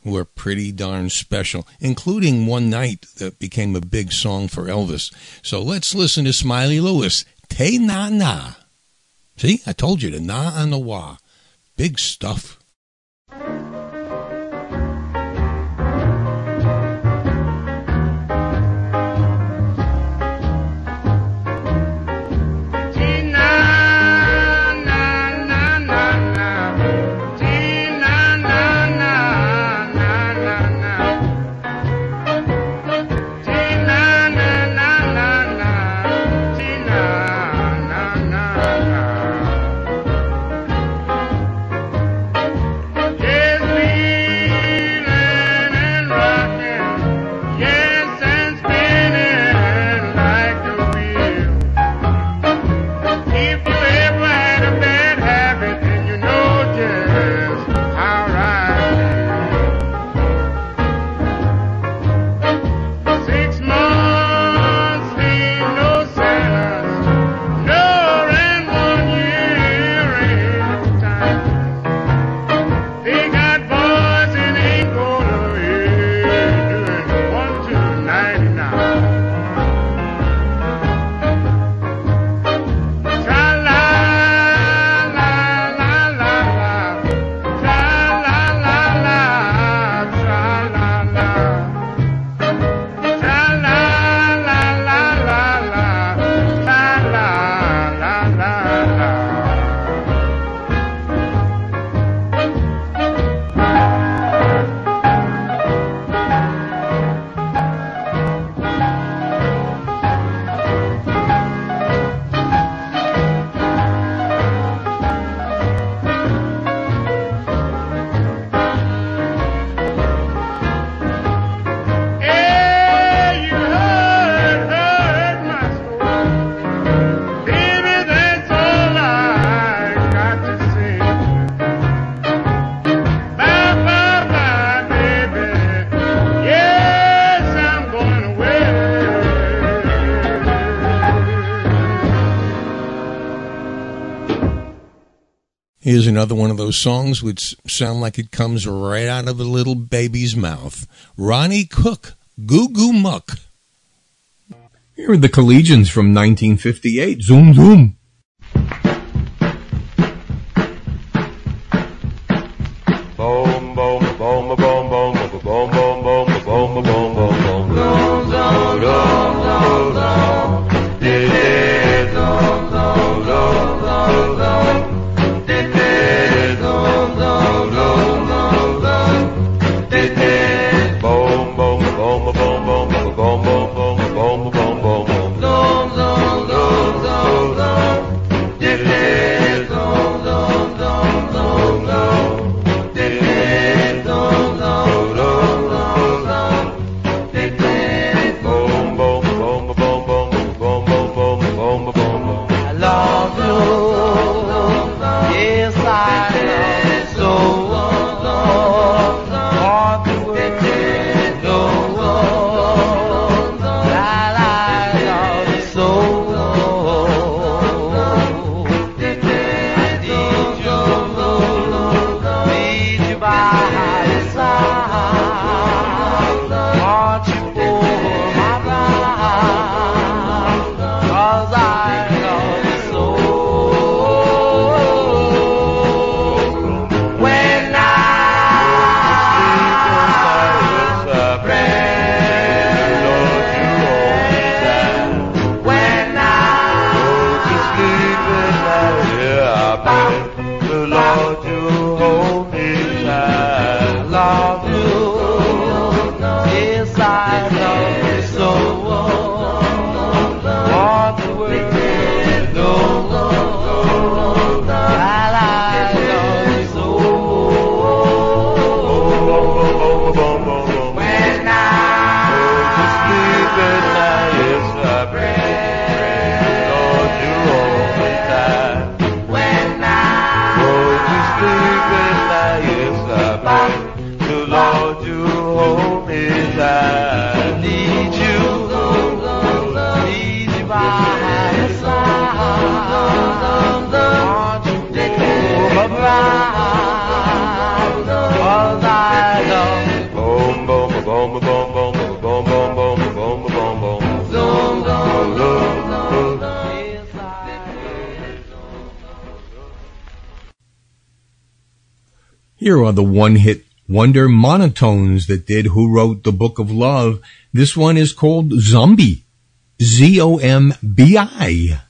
[SPEAKER 21] were pretty darn special, including One Night that became a big song for Elvis. So let's listen to Smiley Lewis, Te Na Na. See, I told you, the na and the wah. Big stuff. Here's another one of those songs which sound like it comes right out of a little baby's mouth. Ronnie Cook, Goo Goo Muck. Here are the Collegians from 1958. Zoom, zoom.
[SPEAKER 2] Here are the one hit wonder monotones that did Who Wrote the Book of Love. This one is called Zombie. Z O M B I.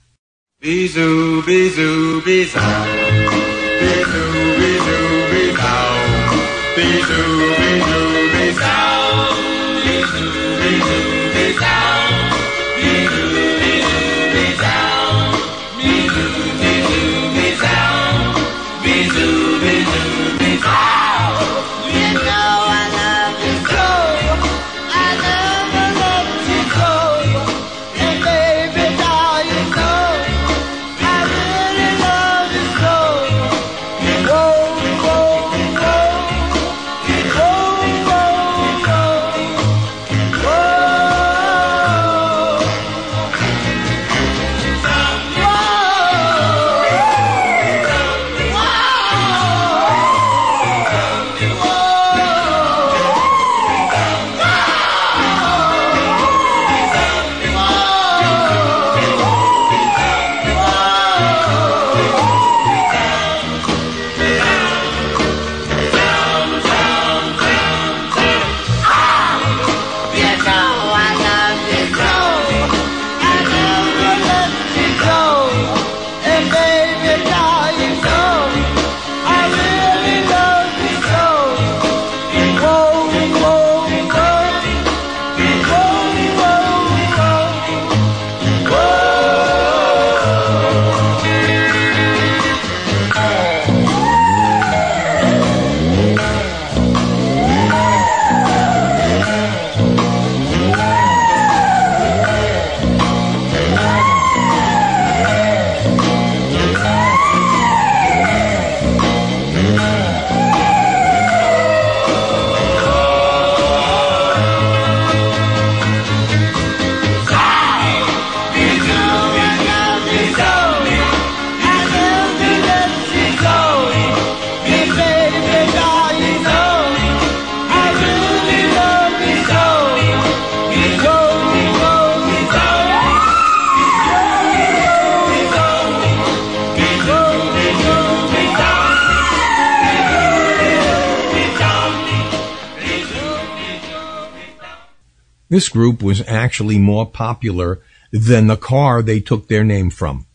[SPEAKER 2] This group was actually more popular than the car they took their name from.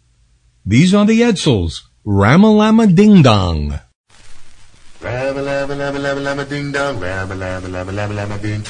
[SPEAKER 2] These are the Edsels, Ramalama Ding Dong.
[SPEAKER 22] Ramalama Ding Dong, Ramalama Ding.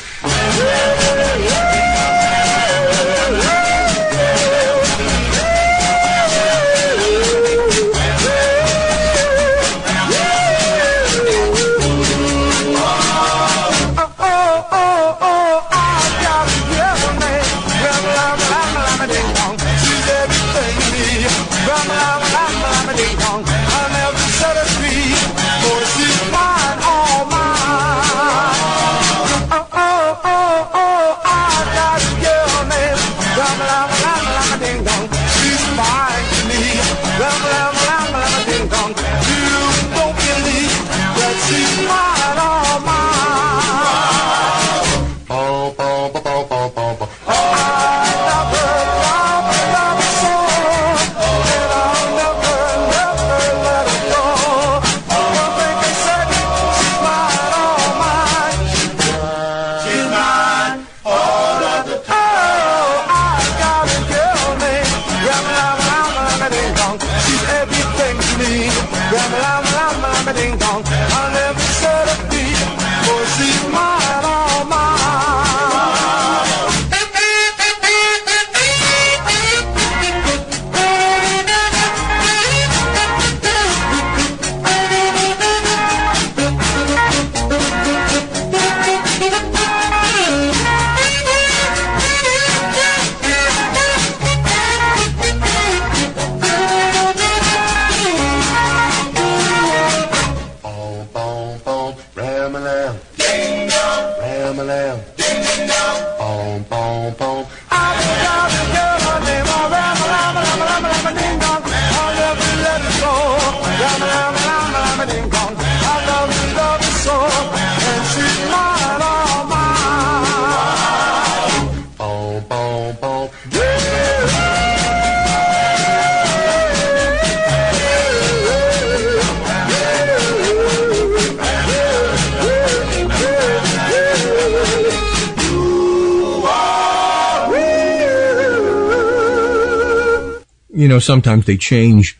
[SPEAKER 2] know, sometimes they change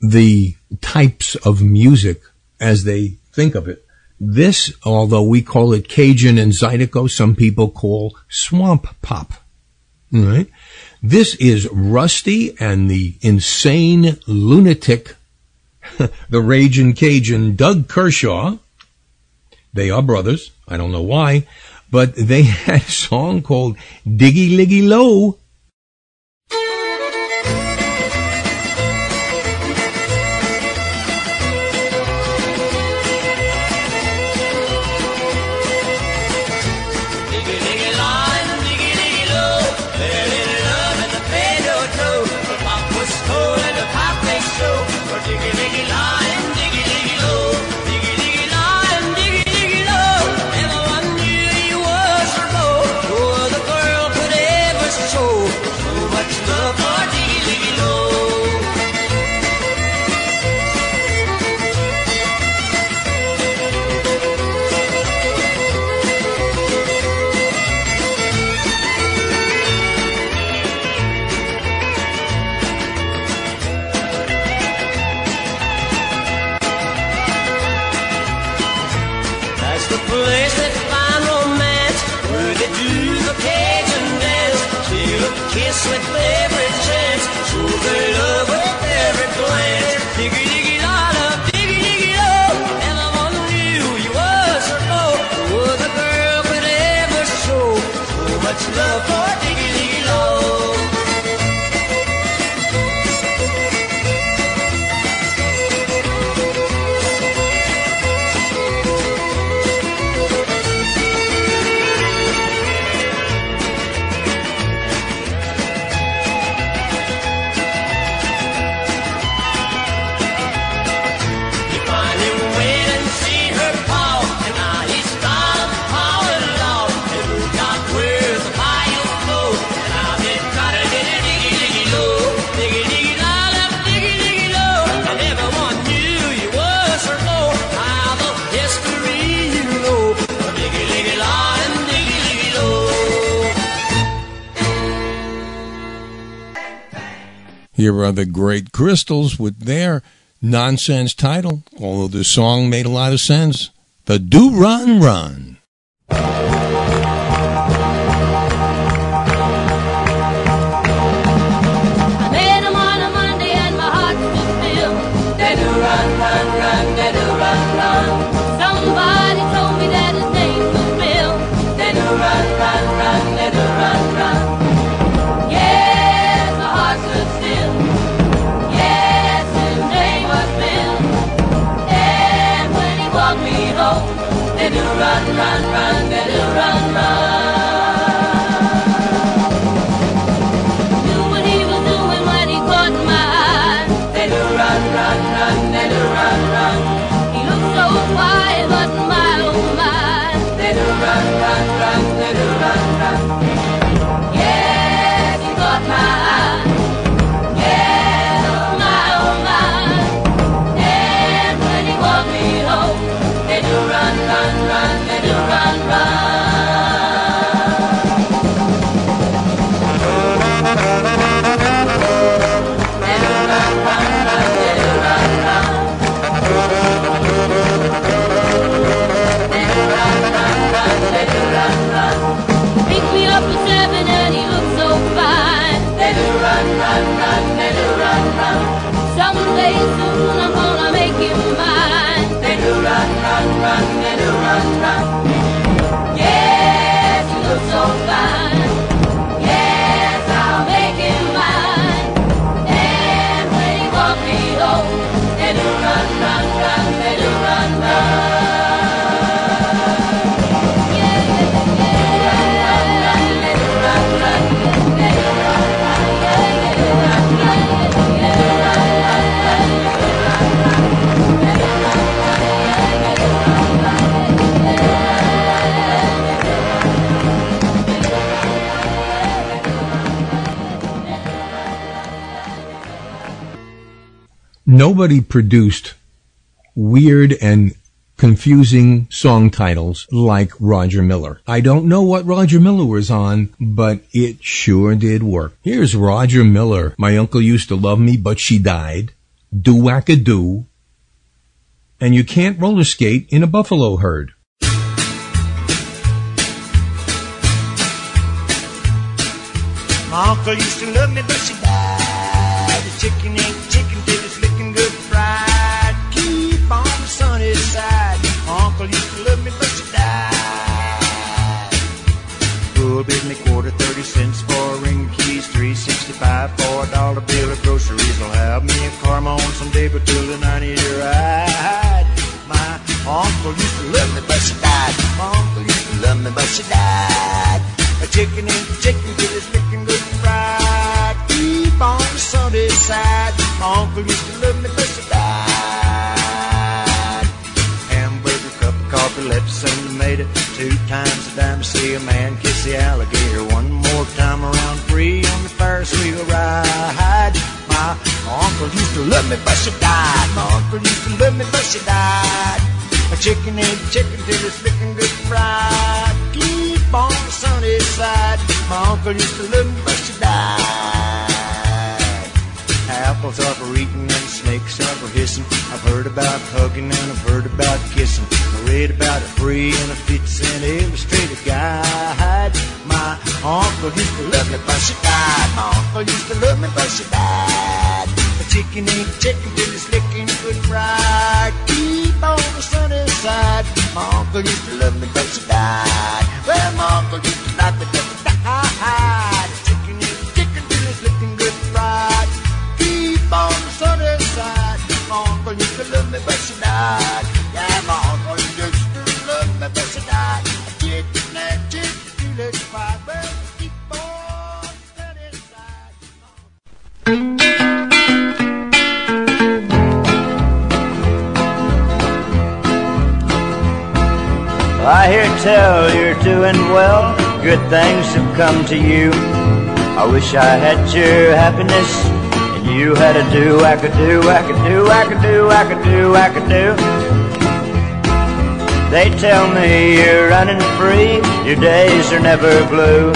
[SPEAKER 2] the types of music as they think of it. This, although we call it Cajun and Zydeco, some people call swamp pop. This is Rusty and the insane lunatic, the raging Cajun Doug Kershaw. They are brothers. I don't know why, but they had a song called Diggy Liggy Low Here are the great crystals with their nonsense title, although the song made a lot of sense.
[SPEAKER 15] Da Doo Ron Ron.
[SPEAKER 2] nobody produced weird and confusing song titles like Roger Miller. I don't know what Roger Miller was on, but it sure did work. Here's Roger Miller. My uncle used to love me, but she died. Do wacka do. And you can't roller skate in a buffalo herd.
[SPEAKER 23] My uncle used to love me, but she died. The chicken ain't till the 90 year ride. My uncle used to love me, but she died. My uncle used to love me, but she died. A chicken ain't chicken till it's looking good fried. Keep on the Sunday side. My uncle used to love me, but she died. Hamburger, cup of coffee, lettuce, and tomato. Two times a dime to see a man kiss the alligator. One more time around free on the Ferris wheel ride. Love me, but she died. My uncle used to love me, but she died. A chicken ain't chicken till it's looking good fried. Keep on the sunny side. My uncle used to love me, but she died. Apples are for eating and snakes are for hissing. I've heard about hugging and I've heard about kissing. I read about it free and a fits and illustrated guide. My uncle used to love me, but she died. My uncle used to love me, but she died. A chicken ain't chicken till it's licking good fried. Keep on the sunny side. My uncle used to love me, but she died. Well, my uncle used to love me, but she died. A chicken ain't chicken till it's licking good fried. Keep on the sunny side. My uncle used to love me, but she died. Yeah, my uncle used to love me, but she died. A chicken ain't chicken till it's fried. Well, keep on I hear tell you're doing well. Good things have come to you. I wish I had your happiness, and you had a do, I could do, I could do, I could do, I could do, I could do. They tell me you're running free, your days are never blue.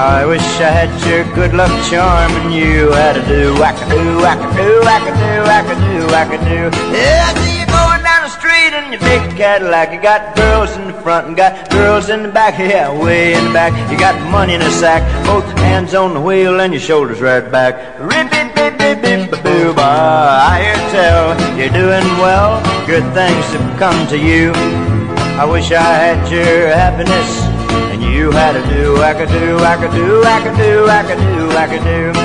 [SPEAKER 23] I wish I had your good luck charm, and you had a do, I could do, I could do, I could do, I could do, I could do. Yeah, Down the street in your big Cadillac. You got girls in the front and got girls in the back. Yeah, way in the back. You got money in a sack, both hands on the wheel and your shoulders right back. Rip it, bip, bip, bip, boo. I hear tell you're doing well. Good things have come to you. I wish I had your happiness. And you had to do, I could do, I could do, I could do, I could do, I could do.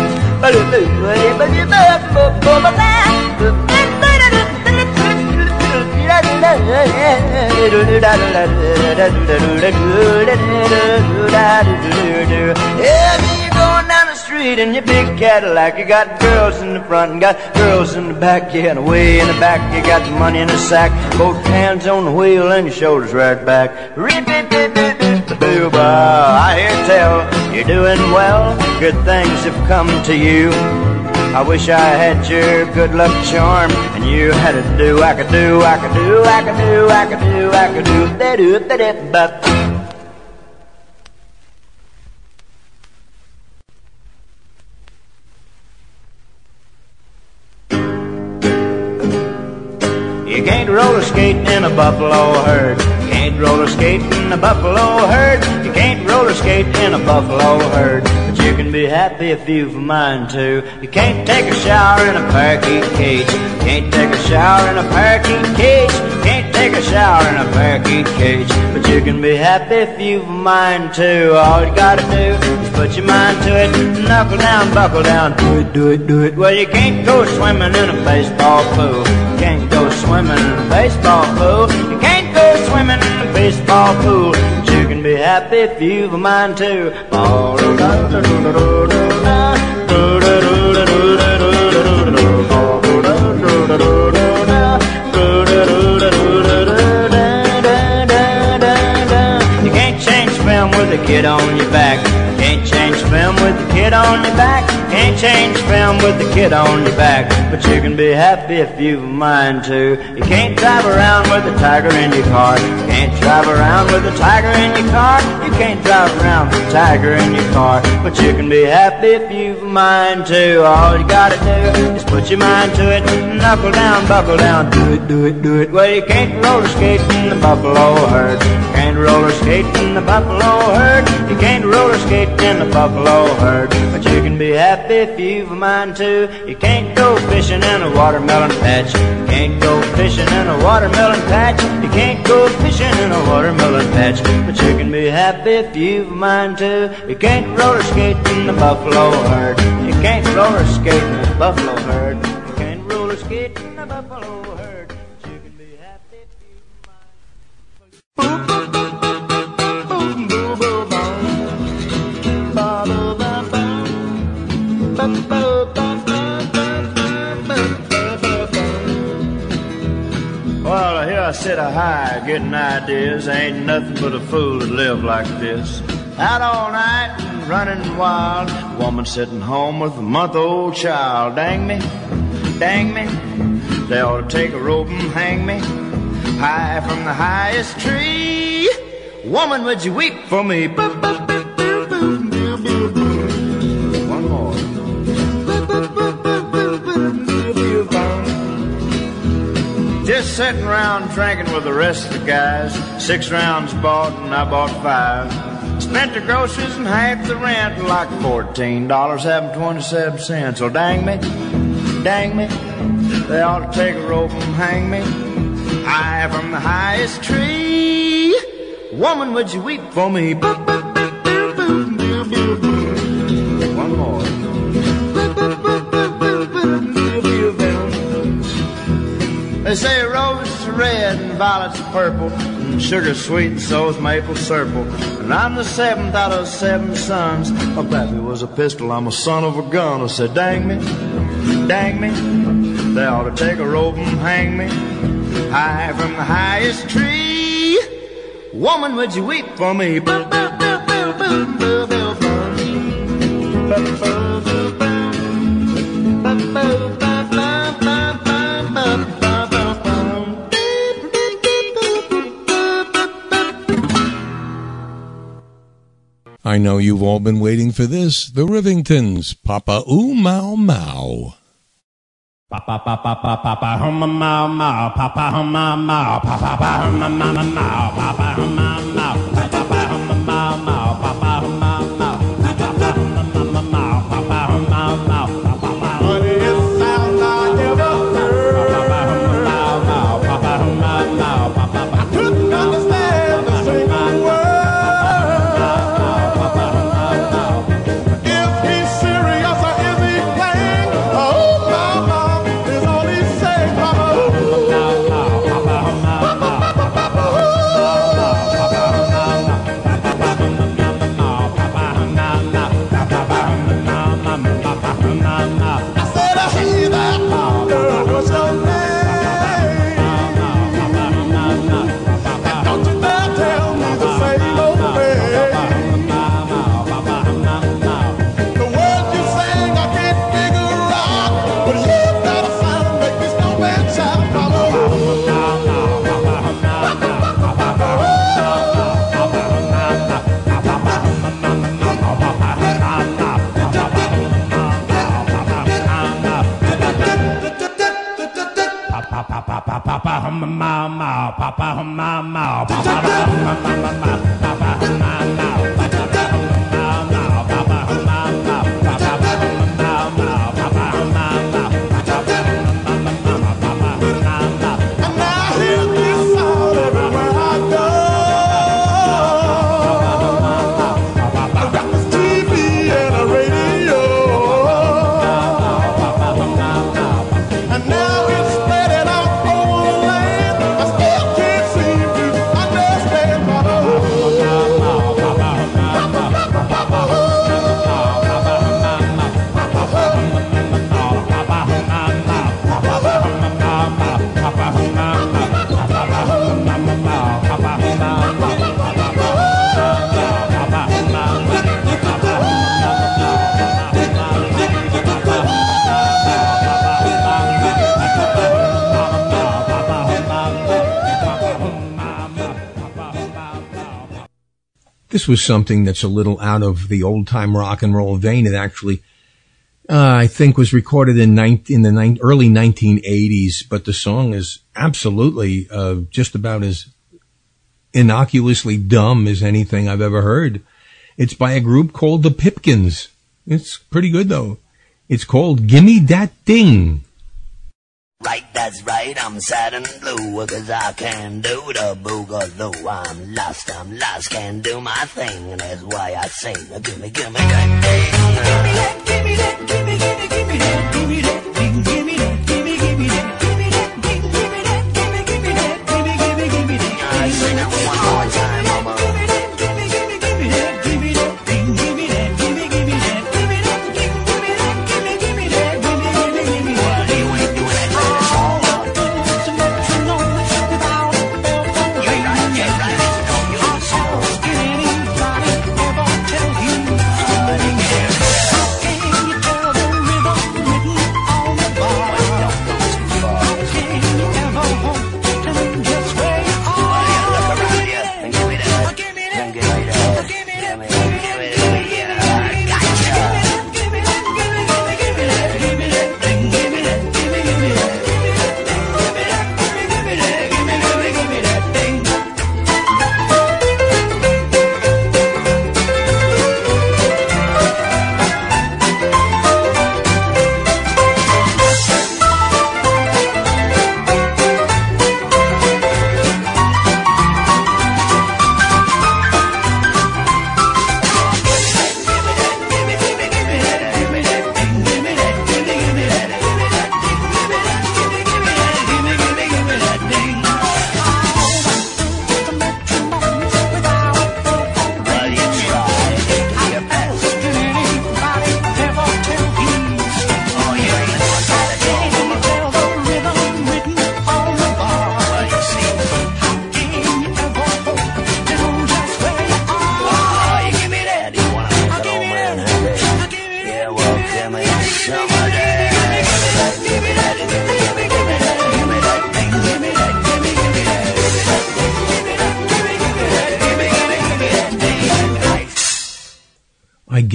[SPEAKER 23] Yeah, you're going down the street in your big Cadillac. You got girls in the front and got girls in the back. Yeah, and way in the back you got the money in the sack. Both hands on the wheel and your shoulders right back. I hear tell you're doing well. Good things have come to you. I wish I had your good luck charm, and you had to do, I could do, I could do, I could do, I could do, I could do, da do, da da ba. Can't roller skate in a buffalo herd. You can't roller skate in a buffalo herd. You can't roller skate in a buffalo herd. But you can be happy if you've a mind to. You can't take a shower in a parakeet cage. You can't take a shower in a parakeet cage. You can't take a shower in a parakeet cage. But you can be happy if you've a mind to. All you gotta do is put your mind to it. Knuckle down, buckle down, do it, do it, do it. Well, you can't go swimming in a baseball pool. You can't swimming in a baseball pool. You can't go swimming in a baseball pool. But you can be happy if you've a mind to. You can't change film with a kid on your back. Kid on your back. Can't change film with the kid on your back. But you can be happy if you've a mind to. You can't drive around with a tiger in your car. You can't drive around with a tiger in your car. You can't drive around with a tiger in your car. But you can be happy if you've a mind to. All you gotta do is put your mind to it. Knuckle down, buckle down, do it, do it, do it. Well, you can't roller skate in the buffalo herd. Can't roller skate in the buffalo herd. You can't roller skate in the buffalo herd. But you can be happy if you've a mind to. You can't go fishing in a watermelon patch. You can't go fishing in a watermelon patch. You can't go fishing in a watermelon patch. But you can be happy if you've a mind to. You can't roller skate in the buffalo herd. You can't roller skate in the buffalo herd. You can't roller skate in the buffalo herd. I sit a high, getting ideas. Ain't nothing but a fool to live like this. Out all night and running wild. Woman sitting home with a month old child. Dang me, dang me. They ought to take a rope and hang me high from the highest tree. Woman, would you weep for me? One more. Just sitting around drinking with the rest of the guys. Six rounds bought and I bought five. Spent the groceries and half the rent, like fourteen dollars having twenty-seven cents. So dang me, dang me, they ought to take a rope and hang me high from the highest tree. Woman, would you weep for me? One They say roses are red and violets are purple, and sugar's sweet and so's maple syrup. And I'm the seventh out of seven sons. My pappy was a pistol, I'm a son of a gun. I said, dang me, dang me, they ought to take a rope and hang me high from the highest tree. Woman, would you weep for me?
[SPEAKER 2] I know you've all been waiting for this. The Rivingtons, Papa-Oom-Mow-Mow.
[SPEAKER 24] Papa papa papa papa papa papa papa this
[SPEAKER 2] was something that's a little out of the old time rock and roll vein. It actually, uh, I think, was recorded in, 19, in the early 1980s, but the song is absolutely uh, just about as innocuously dumb as anything I've ever heard. It's by a group called the Pipkins. It's pretty good though. It's called Gimme
[SPEAKER 25] Dat Ding. I'm sad and blue, cause I can't do the boogaloo. I'm lost, I'm lost, can't do my thing, and that's why I sing. Gimme, gimme that thing. Gimme that, gimme that, gimme, gimme gimme that, gimme that,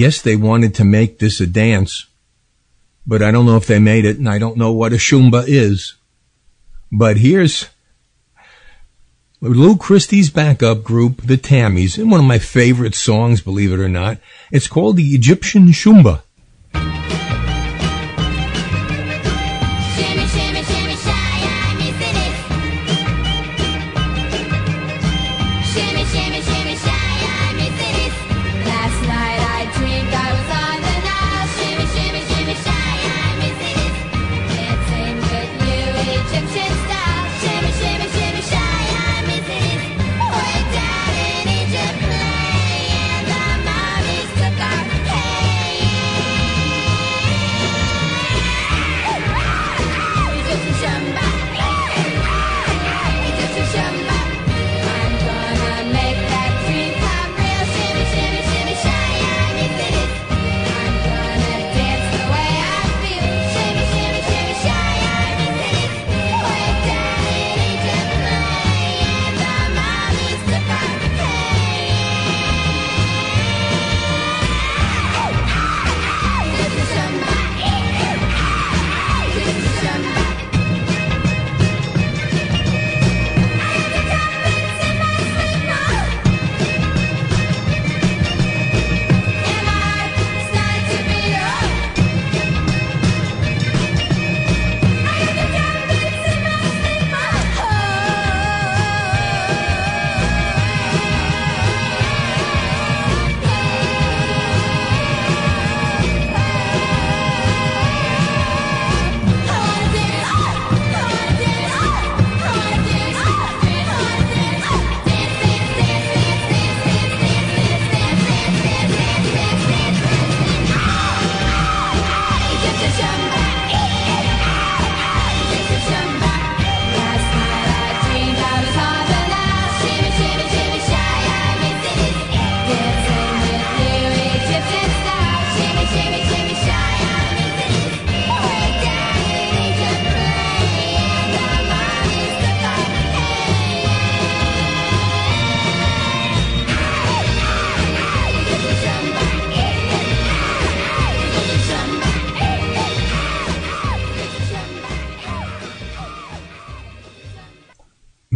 [SPEAKER 2] guess they wanted to make this a dance, but I don't know if they made it, and I don't know what a shumba is. But here's Lou Christie's backup group, the Tammys, and one of my favorite songs, believe it or not. It's called the Egyptian Shumba.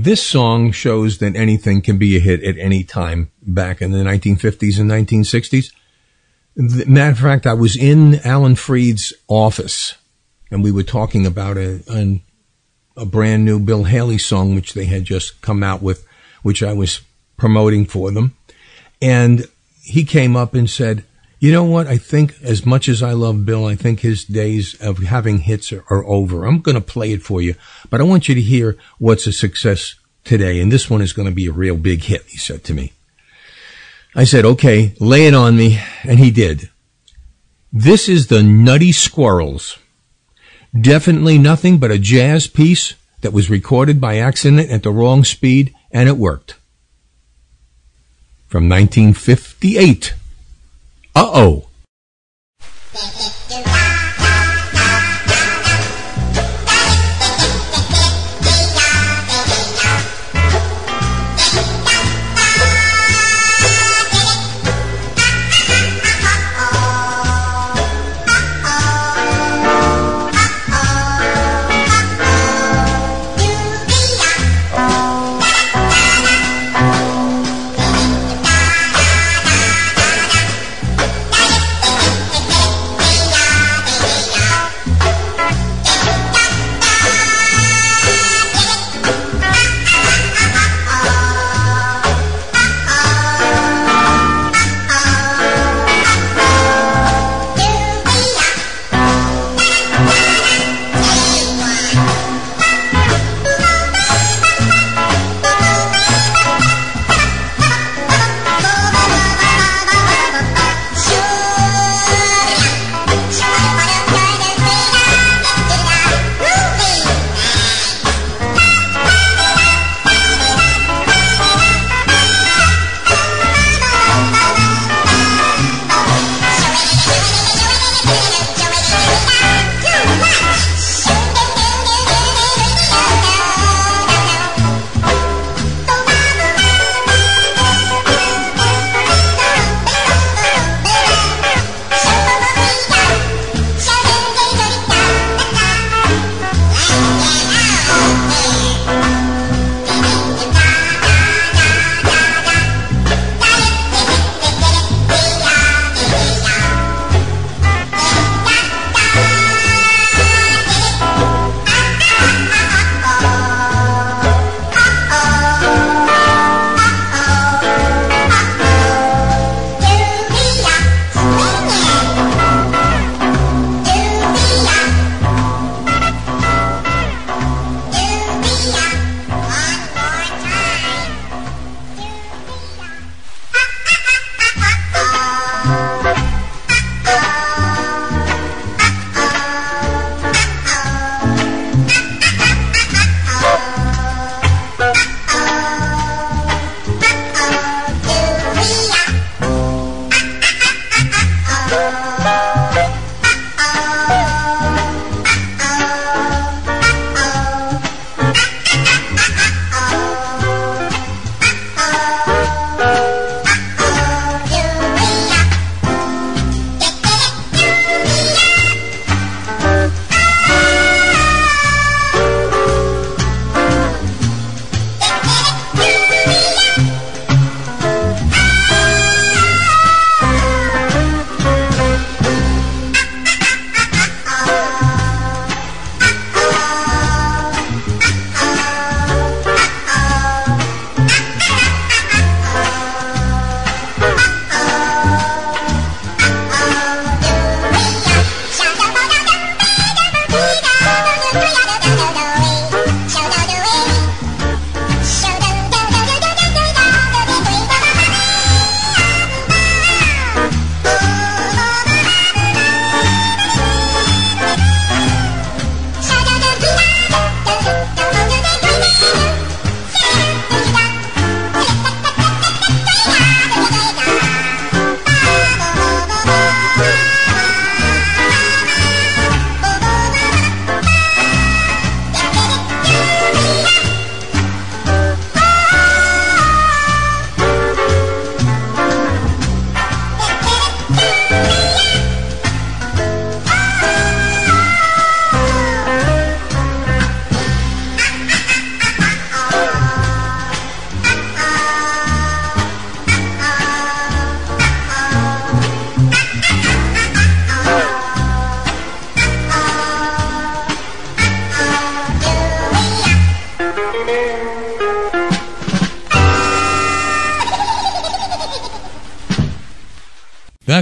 [SPEAKER 2] This song shows that anything can be a hit at any time back in the 1950s and 1960s. The, matter of fact, I was in Alan Freed's office and we were talking about a, an, a brand new Bill Haley song, which they had just come out with, which I was promoting for them. And he came up and said, you know what? I think as much as I love Bill, I think his days of having hits are, are over. I'm going to play it for you, but I want you to hear what's a success today. And this one is going to be a real big hit, he said to me. I said, okay, lay it on me. And he did. This is the Nutty Squirrels. Definitely nothing but a jazz piece that was recorded by accident at the wrong speed, and it worked. From 1958. Uh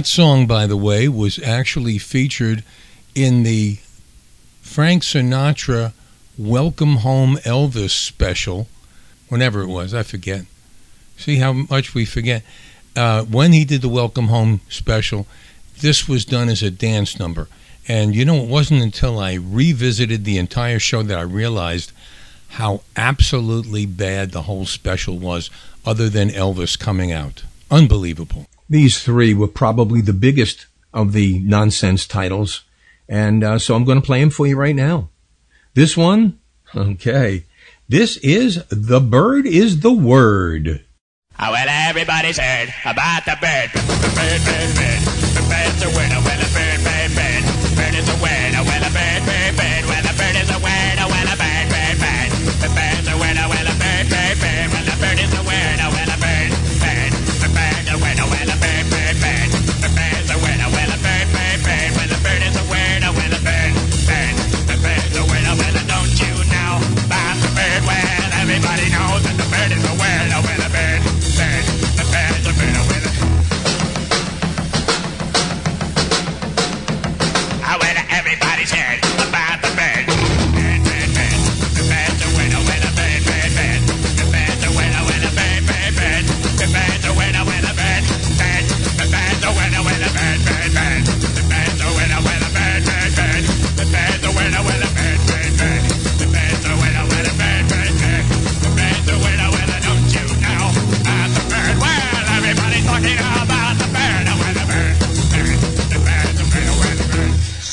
[SPEAKER 2] That song, by the way, was actually featured in the Frank Sinatra Welcome Home Elvis special, whenever it was, I forget. See how much we forget. Uh, when he did the Welcome Home special, this was done as a dance number. And you know, it wasn't until I revisited the entire show that I realized how absolutely bad the whole special was, other than Elvis coming out. Unbelievable. These three were probably the biggest of the nonsense titles. And uh, so I'm going to play them for you right now. This one, okay. This is The Bird is the Word.
[SPEAKER 24] Oh, well, everybody's heard about the bird. Bird, bird, bird. The bird's a well, a bird, bird, bird. Bird is a well, a bird.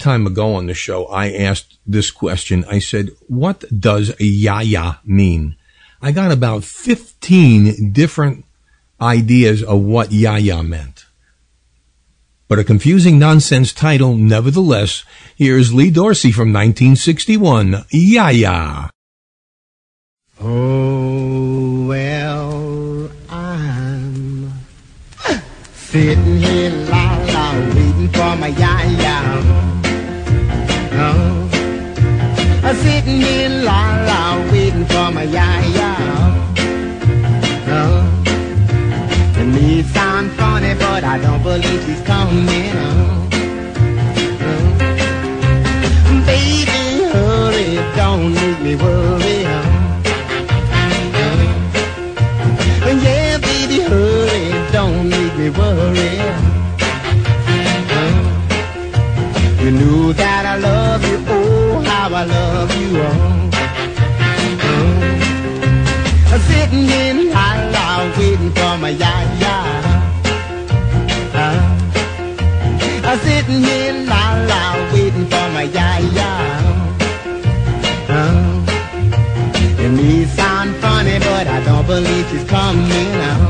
[SPEAKER 2] time ago on the show, I asked this question. I said, what does yaya mean? I got about 15 different ideas of what yaya meant. But a confusing nonsense title, nevertheless. Here's Lee Dorsey from 1961, Yaya.
[SPEAKER 26] Oh, well, I'm sitting here la la waiting for my yaya. Sitting here la la waiting for my yaya. Oh, it may sound funny, but I don't believe she's coming. Oh. Waiting for my ya-ya. Uh, I'm sitting here la la, waiting for my ya-ya. Uh, it may sound funny, but I don't believe she's coming out.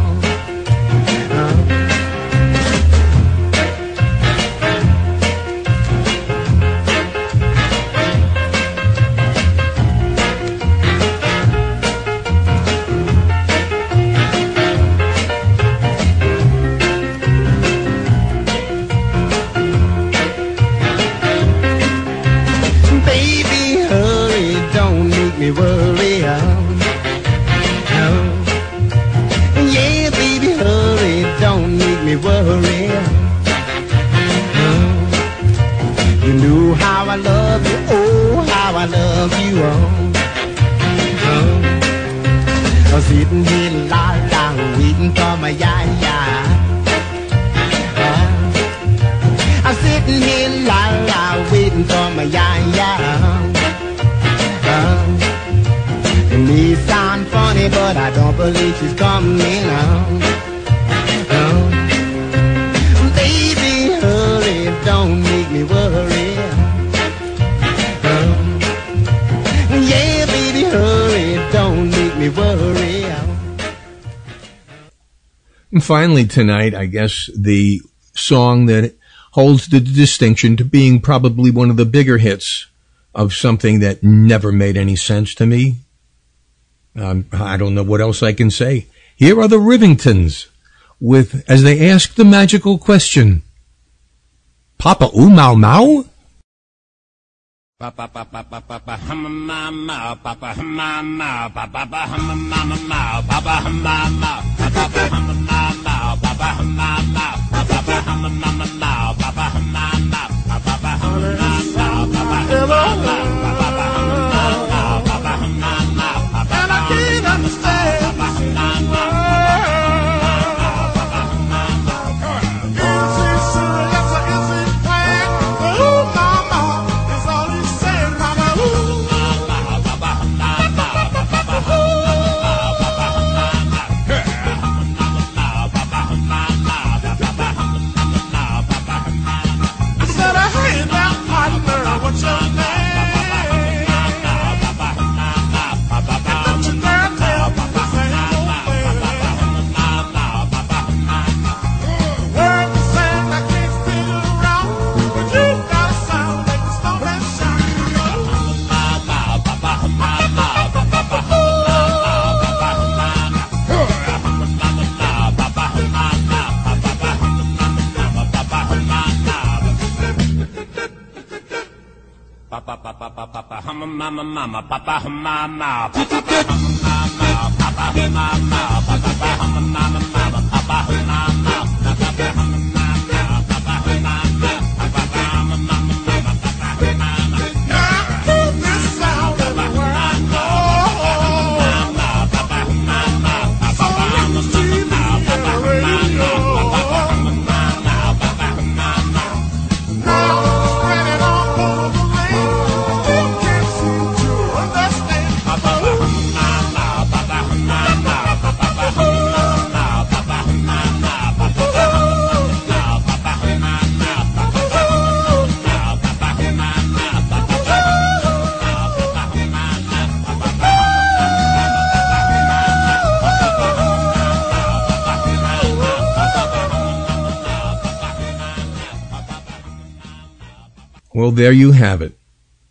[SPEAKER 5] Funny, but I don't believe she's coming. Oh. Oh. Baby, hurry, don't make me worry. Oh. Yeah, baby, hurry, don't make me worry.
[SPEAKER 2] And finally tonight, I guess the song that holds the distinction to being probably one of the bigger hits of something that never made any sense to me. Um, I don't know what else I can say. Here are the Rivingtons with, as they ask the magical question, Papa Ooh Mau?
[SPEAKER 24] Papa papa papa papa ma papa hum ma papa papa ma ma papa hum ma papa papa hum ma papa hum ma papa papa hum ma ma mama mama papa mama papa papa mama papa hum mama papa mama mama papa mama
[SPEAKER 2] There you have it.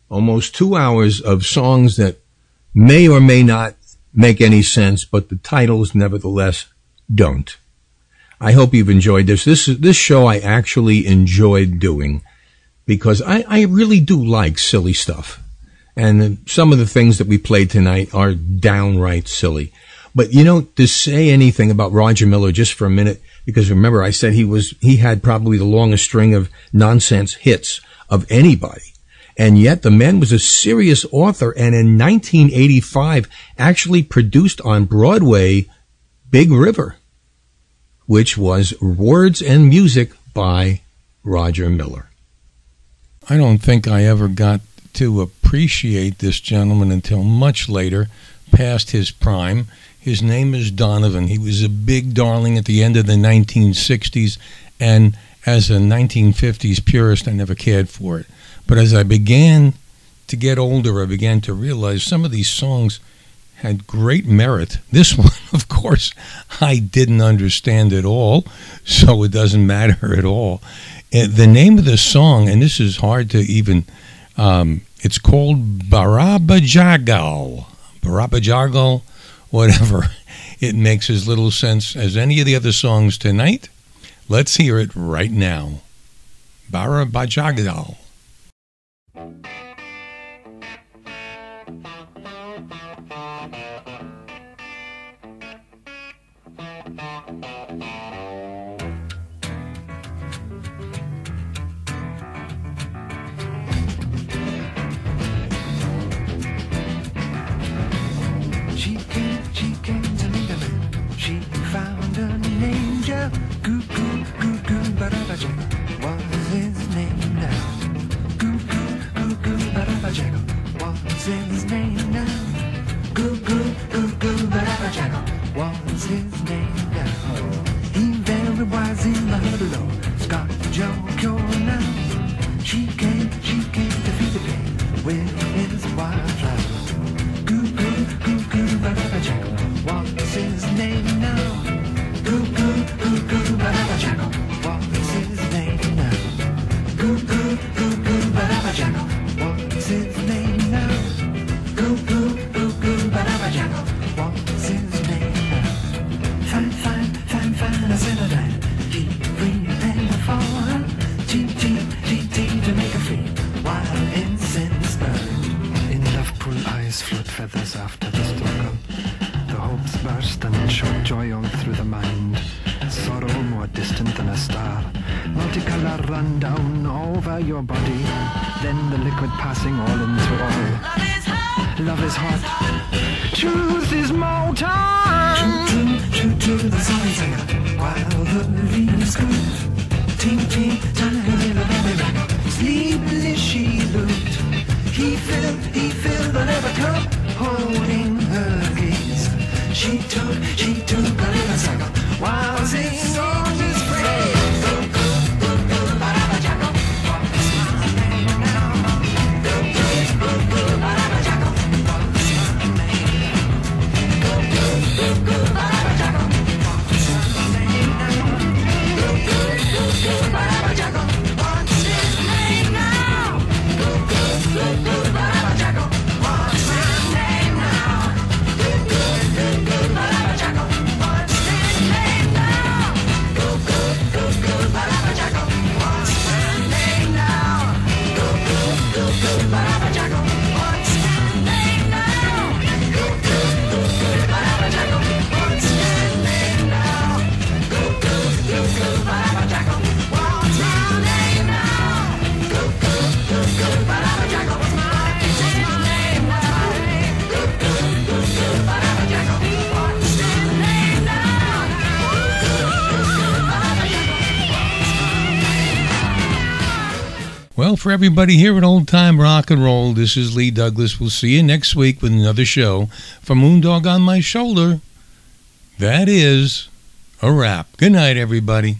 [SPEAKER 2] Almost two hours of songs that may or may not make any sense, but the titles nevertheless don't. I hope you've enjoyed this. This this show I actually enjoyed doing because I, I really do like silly stuff. And some of the things that we played tonight are downright silly. But you know, to say anything about Roger Miller just for a minute, because remember I said he was, he had probably the longest string of nonsense hits of anybody. And yet the man was a serious author and in 1985 actually produced on Broadway Big River, which was words and music by Roger Miller. I don't think I ever got to appreciate this gentleman until much later, past his prime. His name is Donovan. He was a big darling at the end of the 1960s, and as a 1950s purist, I never cared for it. But as I began to get older, I began to realize some of these songs had great merit. This one, of course, I didn't understand at all, so it doesn't matter at all. Uh, the name of the song, and this is hard to even, um, it's called Barabajagal. Barabajagal, whatever. It makes as little sense as any of the other songs tonight. Let's hear it right now.
[SPEAKER 27] Bara
[SPEAKER 28] Barabajagal. for everybody here at Old Time Rock and Roll. This is Lee Douglas. We'll see you next week with another show from Moondog on My Shoulder. That is a wrap. Good night, everybody.